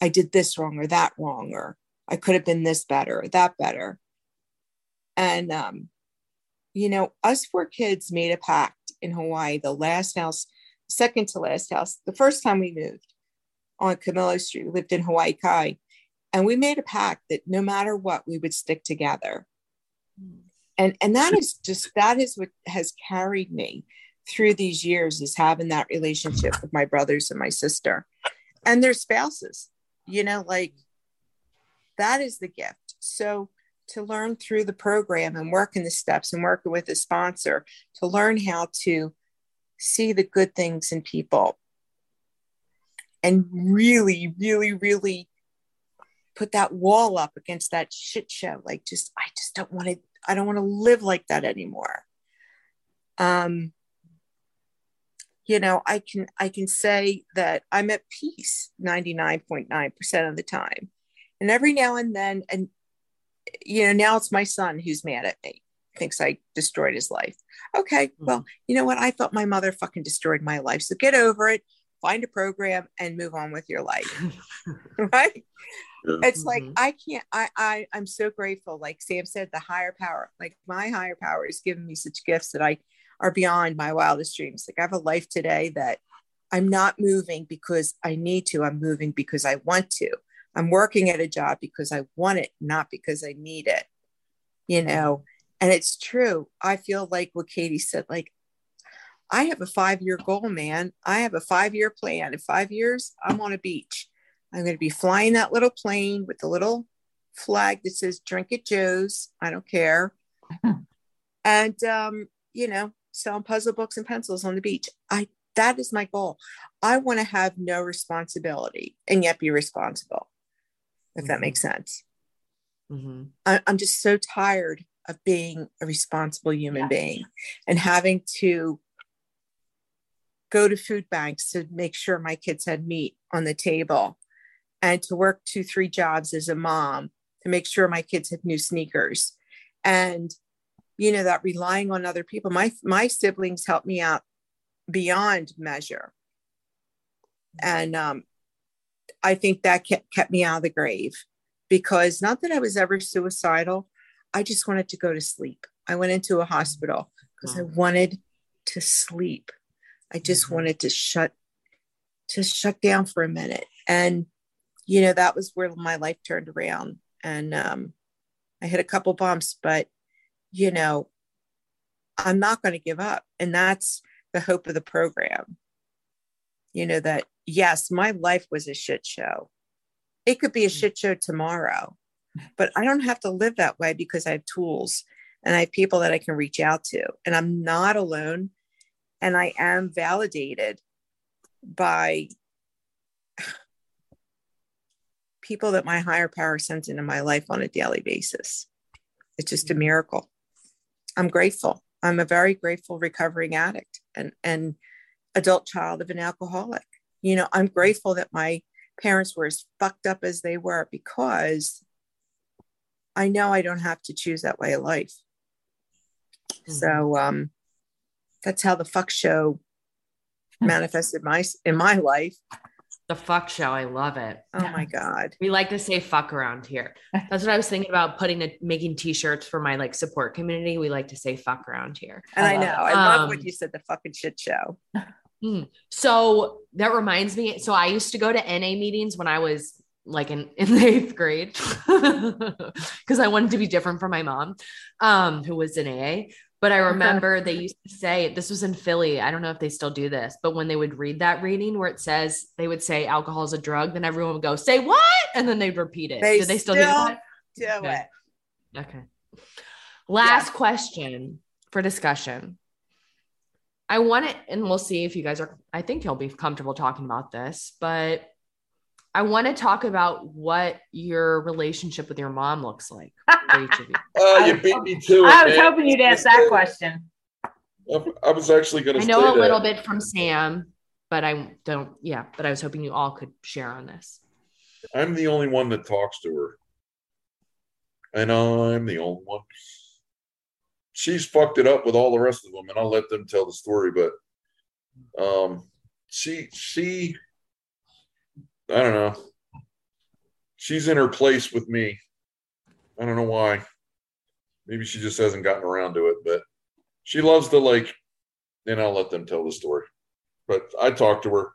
I did this wrong or that wrong, or I could have been this better or that better. And, um, you know, us four kids made a pact in Hawaii, the last house, second to last house, the first time we moved on Camillo Street, we lived in Hawaii Kai. And we made a pact that no matter what, we would stick together. Hmm. And and that is just that is what has carried me through these years is having that relationship with my brothers and my sister and their spouses. You know, like that is the gift. So to learn through the program and working the steps and working with a sponsor to learn how to see the good things in people and really, really, really put that wall up against that shit show. Like, just, I just don't want to, I don't want to live like that anymore. Um, you know, I can, I can say that I'm at peace 99.9% of the time. And every now and then, and, you know, now it's my son who's mad at me, thinks I destroyed his life. Okay, well, you know what? I thought my mother fucking destroyed my life. So get over it find a program and move on with your life right Yeah. it's like Mhm. i can't I, I i'm so grateful like sam said the higher power like my higher power has given me such gifts that i are beyond my wildest dreams like i have a life today that i'm not moving because i need to i'm moving because i want to i'm working at a job because i want it not because i need it you know and it's true i feel like what katie said like I have a five year goal, man. I have a five year plan. In five years, I'm on a beach. I'm going to be flying that little plane with the little flag that says drink at Joe's. I don't care. and, um, you know, selling puzzle books and pencils on the beach. I, that is my goal. I want to have no responsibility and yet be responsible, if that Mhm. makes sense. hmm I, I'm just so tired of being a responsible human Yes. being and having to go to food banks to make sure my kids had meat on the table and to work two, three jobs as a mom to make sure my kids had new sneakers. And, you know, that relying on other people. My my siblings helped me out beyond measure. And um, I think that kept, kept me out of the grave because not that I was ever suicidal, I just wanted to go to sleep. I went into a hospital because I wanted to sleep. I just Mhm. wanted to shut to shut down for a minute. And you know, that was where my life turned around. And um I hit a couple bumps, but you know, I'm not going to give up. And that's the hope of the program. You know, that yes, my life was a shit show. It could be a shit show tomorrow, but I don't have to live that way because I have tools and I have people that I can reach out to. And I'm not alone. And I am validated by people that my higher power sends into my life on a daily basis. It's just a mm. miracle. I'm grateful. I'm a very grateful recovering addict and, and adult child of an alcoholic. You know, I'm grateful that my parents were as fucked up as they were because I know I don't have to choose that way of life. Mm. So um that's how the fuck show hmm. manifested my in my life. The fuck show. I love it. Oh my god. We like to say fuck around here. That's what I was thinking about putting a, making t-shirts for my like support community. We like to say fuck around here. And I I, know. it. I love Um, what you said, the fucking shit show. So that reminds me. So I used to go to NA meetings when I was like in, in the eighth grade because I wanted to be different from my mom, um, who was in AA. But I remember they used to say this was in Philly. I don't know if they still do this, but when they would read that reading where it says they would say alcohol is a drug, then everyone would go, say what? And then they'd repeat it. They do they still, do that? Do Okay. it. Okay. Last question for discussion. I want it, and we'll see if you guys are, I think you'll be comfortable talking about this, but I want to talk about what your relationship with your mom looks like for each of you. Oh, I you was beat me to it. I was man. hoping you'd ask that question. I- I was actually going to I say know a that. little bit from Sam, but I don't, yeah, but I was hoping you all could share on this. I'm the only one that talks to her. And I'm the only one. She's fucked it up with all the rest of them, and I'll let them tell the story. But um, she she I don't know. She's in her place with me. I don't know why. Maybe she just hasn't gotten around to it, but she loves to like. And I'll let them tell the story. But I talk to her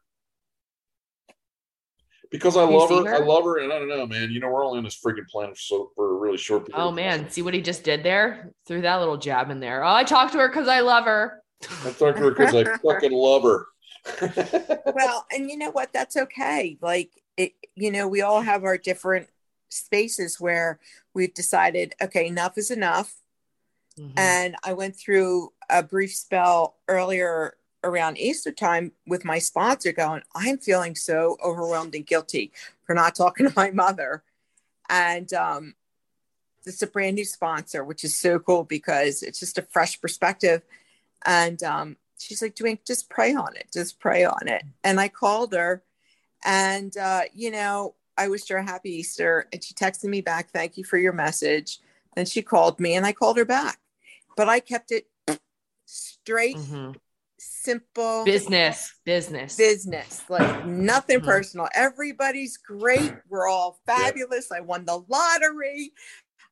because I you love see her. I love her, and I don't know, man. You know, we're only on this freaking planet so for a really short period. Oh man, see what he just did there? Threw that little jab in there. Oh, I talked to her because I love her. I talk to her because I fucking love her. Well, and you know what? That's okay. Like it, you know, we all have our different spaces where we've decided, okay, enough is enough. Mhm. And I went through a brief spell earlier around Easter time with my sponsor going, I'm feeling so overwhelmed and guilty for not talking to my mother. And um, it's a brand new sponsor, which is so cool because it's just a fresh perspective. And um, she's like, Joanne, just pray on it, just pray on it. And I called her and, uh, you know, I wished her a happy Easter. And she texted me back, thank you for your message. Then she called me and I called her back. But I kept it straight, Mhm. simple Business, business. business, like nothing Mhm. personal. Everybody's great. We're all fabulous. I won the lottery.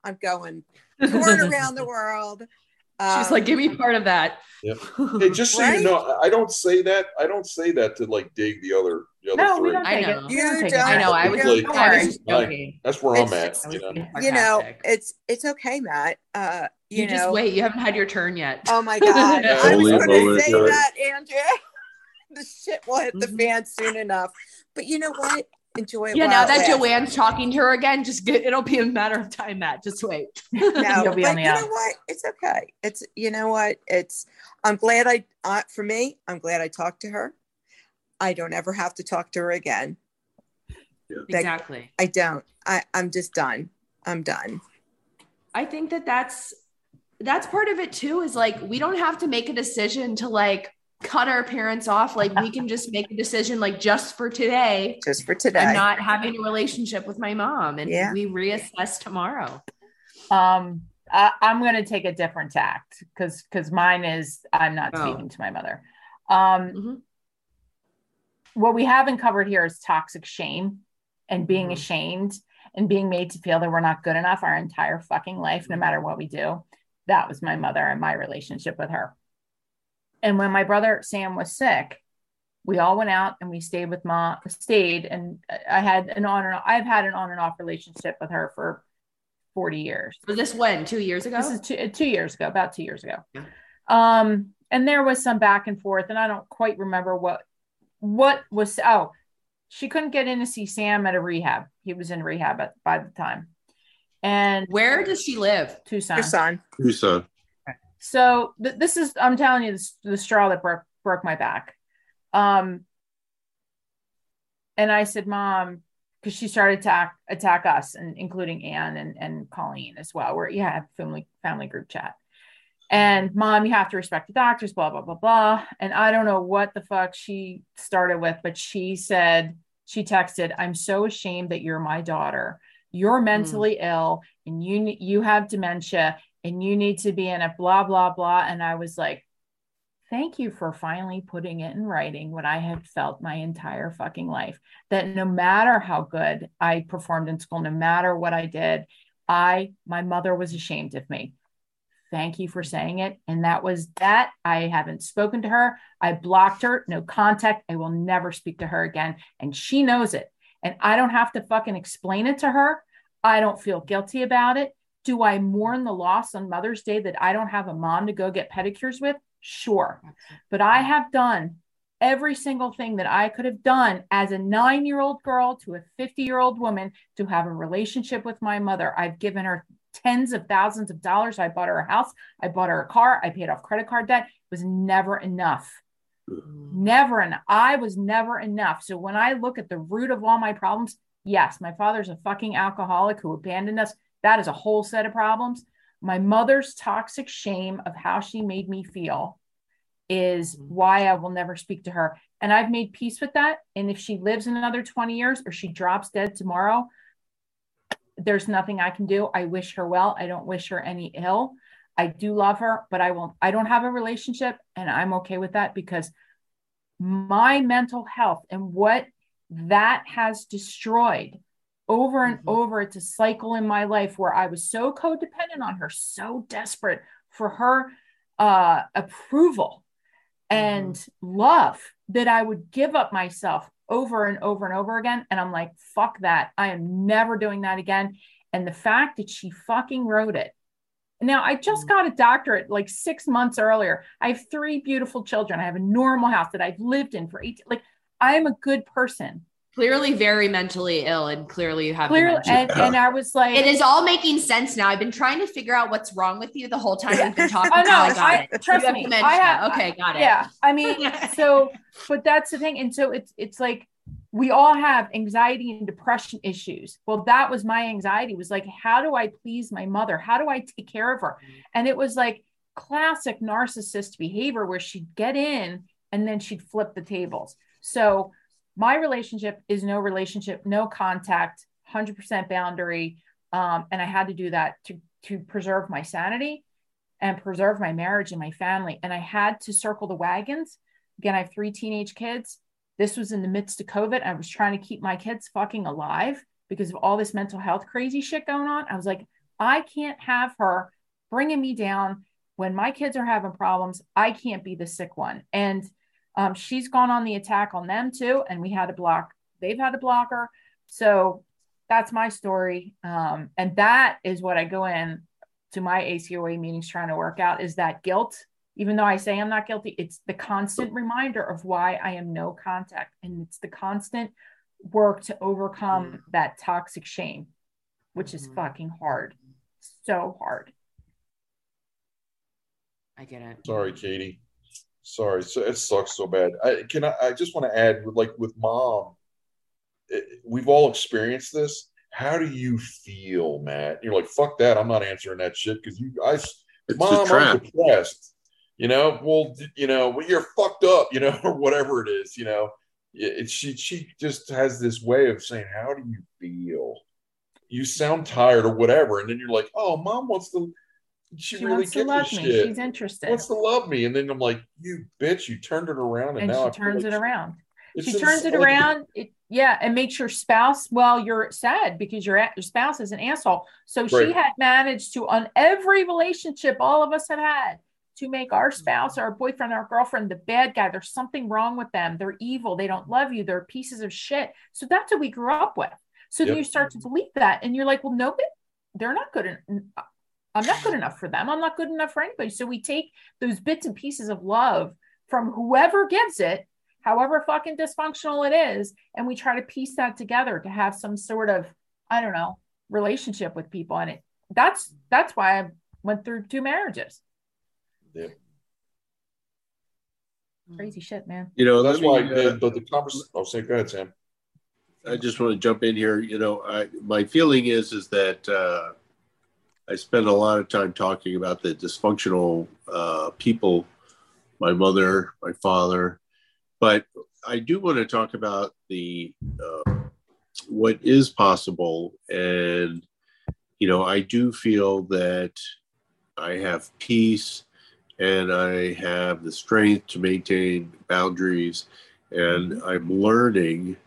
I'm going touring around the world. She's like, give me part of that. Yep. Hey, just so Right? you know, I don't say that. I don't say that to like dig the other the other No, we three. don't I know. You take it. don't. I know. I was, Like, I was Like, joking. That's where I'm at. You know? you know, it's it's okay, Matt. Uh, you, you, know, just wait. You haven't had your turn yet. Oh my god, I was going to moment, say right? that, Andrea. the shit will hit the Mhm. fan soon enough. But you know what? Enjoy it. yeah, now that lasts. Joanne's talking to her again, just get it'll be a matter of time, Matt. Just wait. No, You'll be but on the you out. know what? It's okay. It's you know what? It's I'm glad I uh, for me. I'm glad I talked to her. I don't ever have to talk to her again. That- exactly. I don't. I I'm just done. I'm done. I think that that's that's part of it too. Is like we don't have to make a decision to like cut our parents off. Like we can just make a decision like just for today. Just for today. I'm not having a relationship with my mom, and Yeah. we reassess tomorrow. Um, I, I'm going to take a different tact because because mine is I'm not Oh. speaking to my mother. Um, Mhm. what we haven't covered here is toxic shame and being Mhm. ashamed and being made to feel that we're not good enough our entire fucking life, no matter what we do. That was my mother and my relationship with her. And when my brother Sam was sick, we all went out and we stayed with mom, stayed, and I had an on and off, I've had an on and off relationship with her for 40 years. Was this when? Two years ago? This is two, two years ago, about two years ago. Yeah. Um, and there was some back and forth, and I don't quite remember what what was. Oh, she couldn't get in to see Sam at a rehab. He was in rehab at, by the time, and Where does she live? Tucson. Tucson. Tucson. So th- this is I'm telling you this, the straw that broke broke my back. Um, and I said, Mom, because she started to attack attack us, and including Anne and and Colleen as well. Where you have family family group chat. And mom, you have to respect the doctors, blah, blah, blah, blah. And I don't know what the fuck she started with, but she said, she texted, I'm so ashamed that you're my daughter. You're mentally ill and you you have dementia and you need to be in a blah, blah, blah. And I was like, thank you for finally putting it in writing what I had felt my entire fucking life. That no matter how good I performed in school, no matter what I did, I, my mother was ashamed of me. Thank you for saying it. And that was that. I haven't spoken to her. I blocked her, no contact. I will never speak to her again. And she knows it. And I don't have to fucking explain it to her. I don't feel guilty about it. Do I mourn the loss on Mother's Day that I don't have a mom to go get pedicures with? Sure. But I have done every single thing that I could have done as a nine year old girl to a 50 year old woman to have a relationship with my mother. I've given her tens of thousands of dollars. I bought her a house. I bought her a car. I paid off credit card debt. It was never enough. Mm-hmm. Never enough. I was never enough. So when I look at the root of all my problems, yes, my father's a fucking alcoholic who abandoned us. That is a whole set of problems. My mother's toxic shame of how she made me feel is mm-hmm. why I will never speak to her. And I've made peace with that. And if she lives another 20 years or she drops dead tomorrow, there's nothing I can do. I wish her well. I don't wish her any ill. I do love her, but I won't, I don't have a relationship and I'm okay with that because my mental health and what that has destroyed over and mm-hmm. over. It's a cycle in my life where I was so codependent on her, so desperate for her uh, approval and mm-hmm. love that I would give up myself over and over and over again. And I'm like, fuck that. I am never doing that again. And the fact that she fucking wrote it. Now, I just mm-hmm. got a doctorate like six months earlier. I have three beautiful children. I have a normal house that I've lived in for 18. Like, I am a good person. Clearly very mentally ill and clearly you have Clearly, dementia. and, and I was like, it is all making sense now. I've been trying to figure out what's wrong with you the whole time we've been talking. I know, Now I got I- it. trust You me, dementia. I have- okay, got it. yeah i mean so but that's the thing and so it's it's like we all have anxiety and depression issues well that was my anxiety was like how do i please my mother how do i take care of her mm-hmm. and it was like classic narcissist behavior where she'd get in and then she'd flip the tables so my relationship is no relationship no contact 100% boundary um, and i had to do that to to preserve my sanity and preserve my marriage and my family. And I had to circle the wagons. Again, I have three teenage kids. This was in the midst of COVID. I was trying to keep my kids fucking alive because of all this mental health crazy shit going on. I was like, I can't have her bringing me down when my kids are having problems. I can't be the sick one. And um, she's gone on the attack on them too. And we had a block, they've had a blocker. So that's my story. Um, and that is what I go in to my ACOA meetings trying to work out is that guilt. Even though I say I'm not guilty, it's the constant reminder of why I am no contact. And it's the constant work to overcome that toxic shame, which is fucking hard. So hard. I get it. Sorry, Katie. Sorry, so it sucks so bad. I can I, I just want to add, with like with mom, it, we've all experienced this. How do you feel, Matt? You're like, fuck that. I'm not answering that shit because you, I, It's mom, I'm depressed. You know, well, you know, well, you're fucked up. You know, or whatever it is. You know, it- she she just has this way of saying, how do you feel? You sound tired or whatever, and then you're like, oh, mom wants to. She, She really wants to love me. shit. She's interested. wants to love me. And then I'm like, you bitch, you turned it around. And, and now she turns like it around. she turns it around it, yeah and makes your spouse well you're sad because your, your spouse is an asshole. So she had managed to on every relationship all of us have had to make our mm-hmm. spouse our boyfriend our girlfriend the bad guy. There's something wrong with them. They're evil. They don't love you. They're pieces of shit. So that's what we grew up with. So then you start to believe that and you're like well no they're not good i'm not good enough for them i'm not good enough for anybody so we take those bits and pieces of love from whoever gives it however fucking dysfunctional it is and we try to piece that together to have some sort of i don't know relationship with people and it that's that's why i went through two marriages Yeah. crazy shit man You know, That's let why me, uh, the, the, the conversation. Oh, say, go ahead, Sam. I just want to jump in here. You know, I, my feeling is is that uh, I spend a lot of time talking about the dysfunctional uh, people, my mother, my father, but I do want to talk about the uh, what is possible, and you know, I do feel that I have peace and I have the strength to maintain boundaries, and I'm learning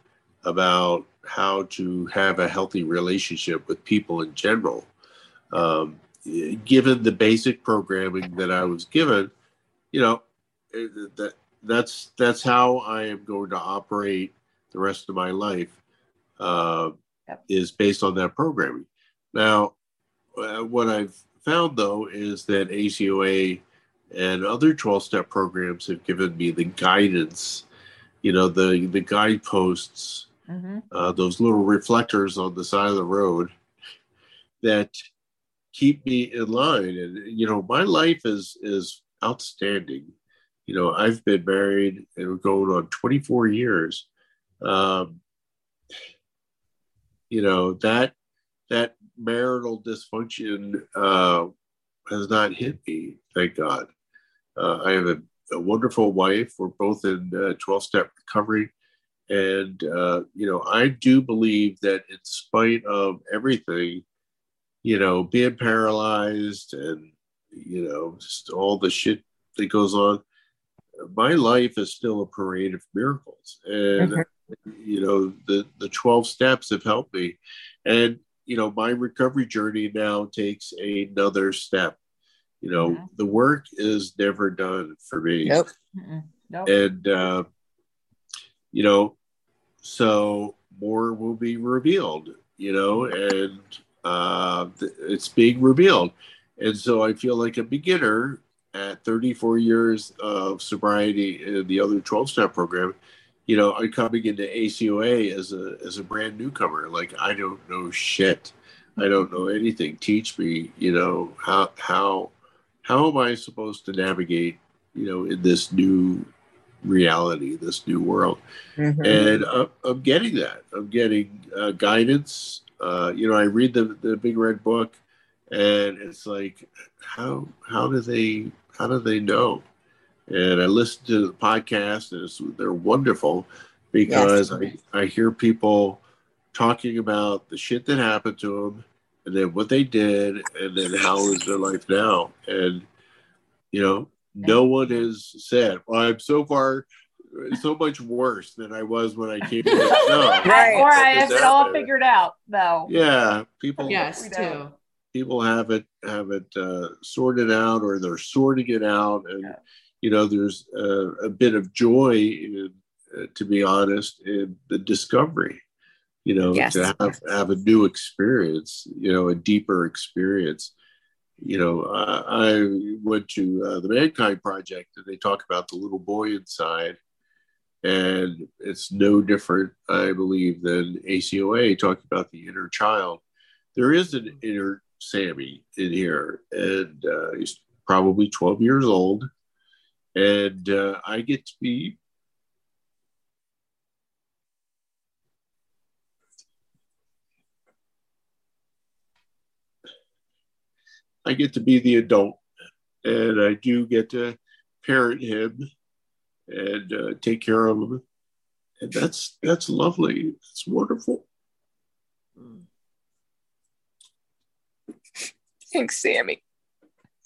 about how to have a healthy relationship with people in general. Um, given the basic programming that I was given, you know, that that's that's how I am going to operate the rest of my life. Uh, Yep. Is based on that programming. Now, uh, what I've found though is that ACOA and other 12-step programs have given me the guidance, you know, the the guideposts hmm uh, those little reflectors on the side of the road that keep me in line. And you know my life is is outstanding. You know i've been married and going on 24 years. Um you know that that marital dysfunction uh has not hit me thank god. Uh, i have a, a wonderful wife. We're both in uh, 12-step recovery. And, uh, you know, I do believe that in spite of everything, you know, being paralyzed and, you know, just all the shit that goes on, my life is still a parade of miracles. And, you know, the, the 12 steps have helped me. And, you know, my recovery journey now takes another step. You know, Mhm. the work is never done for me Nope. Nope. and uh, you know so more will be revealed you know and uh, it's being revealed and so i feel like a beginner at 34 years of sobriety in the other 12 step program you know, I'm coming into ACOA as a as a brand newcomer. Like I don't know shit. I don't know anything. Teach me, you know, how how how am I supposed to navigate, you know, in this new reality, this new world? Mhm. And I'm, I'm getting that. I'm getting uh, guidance. Uh, you know, I read the the Big Red Book, and it's like, how how do they how do they know? And I listen to the podcast, and it's, they're wonderful because I, I hear people talking about the shit that happened to them, and then what they did, and then how is their life now. And you know, no one has said, "Well, I'm so far." So much worse than I was when I came. here." No, Right. Or I have It's it all happened. figured out, though. Yeah, people. Yes, too. people have it have it uh, sorted out or they're sorting it out and Yeah. you know there's a, a bit of joy in, uh, to be honest in the discovery you know Yes. to have have a new experience you know a deeper experience you know uh, i went to uh, the mankind project and they talk about the little boy inside and it's no different i believe than acoa talking about the inner child there is an inner Sammy in here, and uh, he's probably 12 years old. And uh, I get to be I get to be the adult, and I do get to parent him and uh, take care of them. and that's that's lovely. It's wonderful. Thanks, Sammy.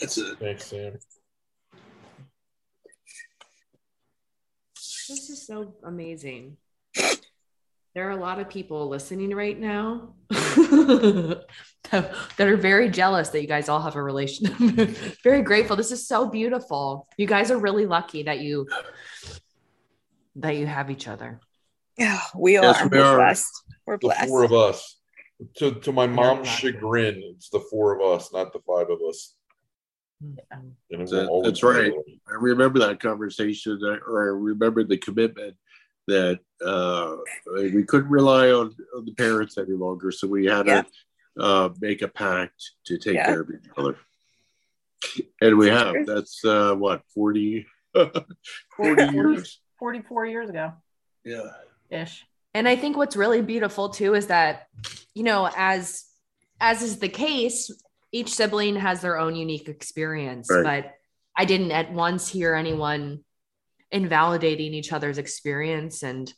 That's it. Thanks, Sam. This is so amazing. There are a lot of people listening right now that that are very jealous that you guys all have a relationship. very grateful. This is so beautiful. You guys are really lucky that you that you have each other. Yeah, we are. Yes, we We're blessed. We're The blessed. four of us. To to my mom's Yeah. chagrin, it's the four of us, not the five of us. And That- that's right. that. I remember that conversation, or I remember the commitment that uh, we couldn't rely on, on the parents any longer, so we had Yeah. To uh, make a pact to take Yeah. care of each other. And we have. That's uh, what 40, 40 years. 44 years ago Yeah. ish. And I think what's really beautiful too is that, you know, as as is the case, each sibling has their own unique experience. Right. But I didn't at once hear anyone invalidating each other's experience. And,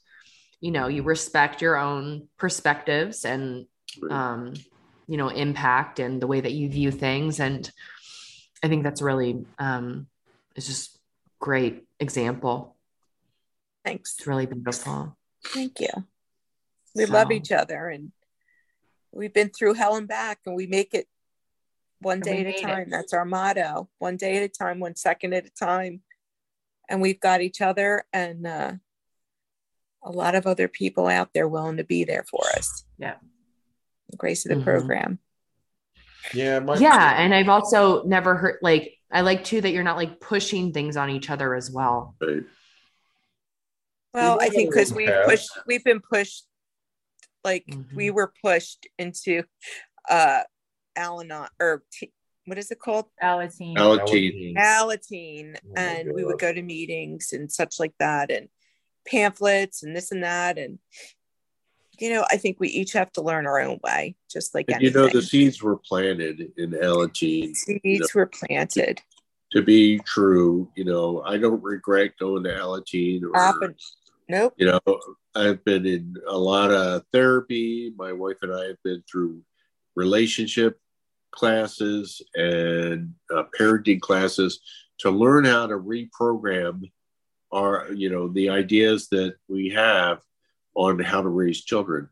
you know, you respect your own perspectives and Right. um, you know, impact and the way that you view things. And I think that's really um it's just great example. Thanks. It's really beautiful. Thank you. We love each other and we've been through hell and back and we make it one day at a it. time. That's our motto. One day at a time, one second at a time. And we've got each other and uh, a lot of other people out there willing to be there for us. Yeah. The grace of the Mhm. program. Yeah, my, yeah and i've also never heard like i like too that you're not like pushing things on each other as well Right. Well, I think because we've pushed, we've been pushed, like we Mhm. were pushed into uh Al-Anon or t- what is it called? Alateen. Alateen. Alateen, Oh and we would go to meetings and such like that, and pamphlets and this and that, and you know, I think we each have to learn our own way, just like you know, the seeds were planted in Alateen. seeds were planted. To be true, you know, I don't regret going to Alateen or Often, nope. you know i've been in a lot of therapy my wife and i have been through relationship classes and uh, parenting classes to learn how to reprogram our you know the ideas that we have on how to raise children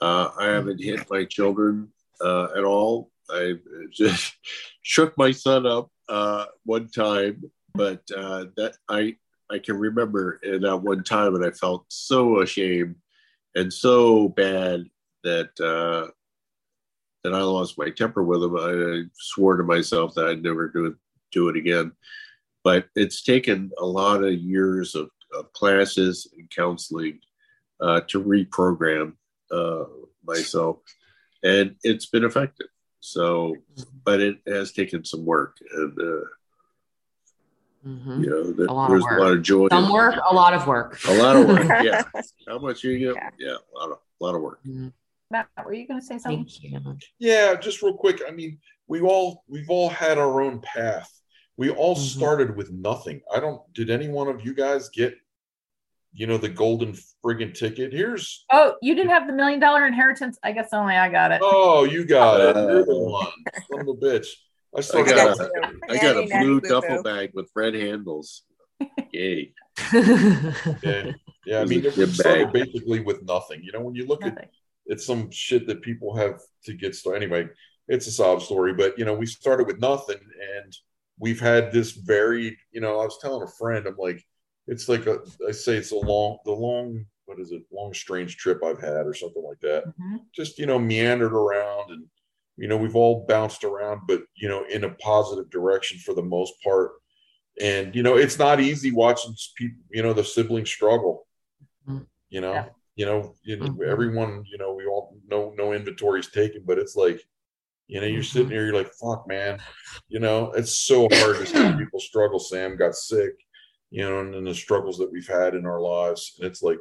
uh, i haven't hit my children uh, at all i just shook my son up uh, one time but uh, that i I can remember in that one time, and I felt so ashamed and so bad that uh, that I lost my temper with him. I, I swore to myself that I'd never do it do it again. But it's taken a lot of years of of classes and counseling uh, to reprogram uh, myself, and it's been effective. So, but it has taken some work, and uh, Mhm. you know, there- A there's work. a lot of joy. Some work, a lot of work. A lot of work. Yeah. How much you get? Yeah. Yeah, a lot of a lot of work. Matt, were you going to say something? Thank you. Yeah, just real quick. I mean, we all we've all had our own path. We all Mhm. started with nothing. I don't. Did any one of you guys get, you know, the golden friggin' ticket? Here's. Oh, you didn't have the million dollar inheritance? I guess only I got it. Oh, you got it. You're the Uh, one. Son of a bitch. I I started got, a, I got a Nanny, nanny, blue duffel bag with red handles. Yay. Yeah, yeah. I It was mean, a started basically with nothing. You know, when you look at it's some shit that people have to get started. Anyway, it's a sob story, but you know, we started with nothing and we've had this varied, you know, I was telling a friend, I'm like, it's like a, I say it's a long, the long, what is it, long, strange trip I've had or something like that. Mhm. Just, you know, meandered around and, you know, we've all bounced around, but, you know, in a positive direction for the most part. And, you know, it's not easy watching people, you know, the siblings struggle, Mhm. you know, Yeah. you know, you, Mhm. everyone, you know, we all know no inventory is taken, but it's like, you know, you're sitting here, you're like, fuck, man, you know, it's so hard to see people struggle. Sam got sick, you know, and, and the struggles that we've had in our lives, and it's like,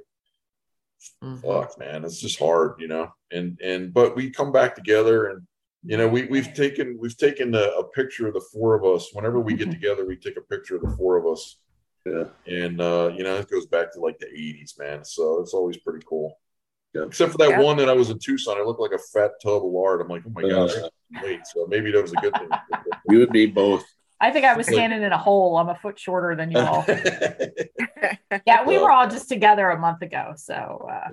Mhm. fuck, man, it's just hard, you know, and and but we come back together, and you know, we we've taken we've taken a, a picture of the four of us. Whenever we get together, we take a picture of the four of us Yeah. and uh, you know it goes back to like the 80s man so it's always pretty cool Yeah. except for that Yeah. one that i was in tucson i looked like a fat tub of lard i'm like oh my god. I'm late so maybe that was a good thing You and me both. I think I was standing in a hole. I'm a foot shorter than you all. yeah Yeah, we were all just together a month ago. So uh,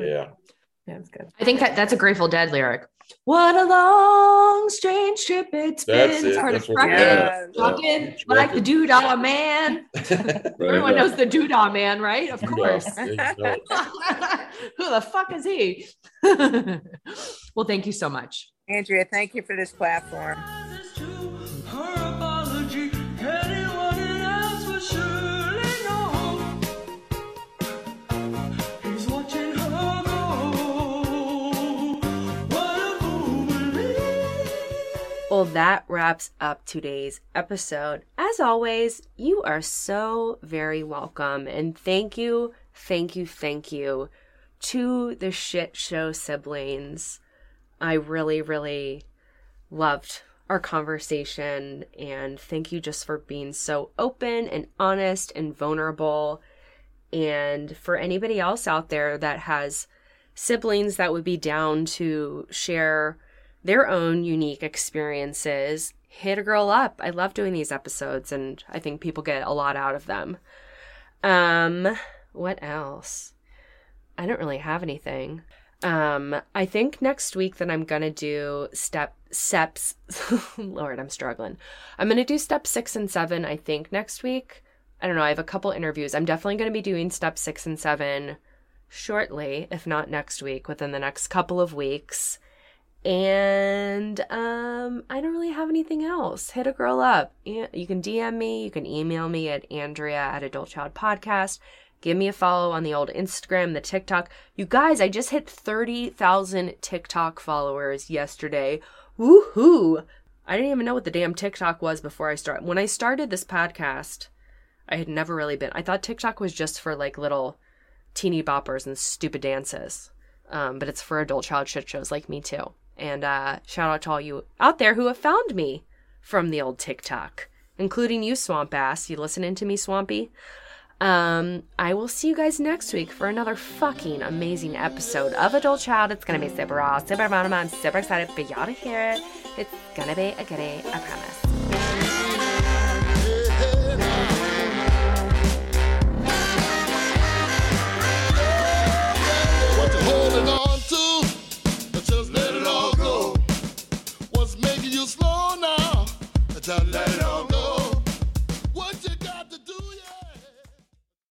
yeah yeah, it's good. I think that that's a Grateful Dead lyric. What a long, strange trip it's That's been. it. Started That's what trucking, Yeah. trucking Yeah. like the Doodah Man. Right. Everyone knows the Doodah Man, right? Of course. yeah, you know. Who the fuck is he? well, thank you so much. Andrea, thank you for this platform. Well, that wraps up today's episode. As always, you are so very welcome. And thank you, thank you, thank you to the shit show siblings. I really, really loved our conversation. And thank you just for being so open and honest and vulnerable. And for anybody else out there that has siblings that would be down to share their own unique experiences, hit a girl up. I love doing these episodes and I think people get a lot out of them. Um, what else? I don't really have anything. Um, I think next week that I'm gonna do step steps. Lord, I'm struggling. I'm gonna do step six and seven. I think next week. I don't know. I have a couple interviews. I'm definitely gonna be doing step six and seven shortly, if not next week, within the next couple of weeks. And um, I don't really have anything else. Hit a girl up. You can DM me. You can email me at Andrea at Adult Child Podcast. Give me a follow on the old Instagram, the TikTok. You guys, I just hit 30,000 TikTok followers yesterday. Woohoo! I didn't even know what the damn TikTok was before I started. When I started this podcast, I had never really been. I thought TikTok was just for like little teeny boppers and stupid dances. Um, but it's for adult child shit shows like me too. And uh, shout out to all you out there who have found me from the old TikTok, including you, Swamp Ass. You listening to me, Swampy? Um, I will see you guys next week for another fucking amazing episode of Adult Child. It's gonna be super awesome, super. I'm super excited for y'all to hear it. It's gonna be a goodie, I promise. Slow now? Just let it all go.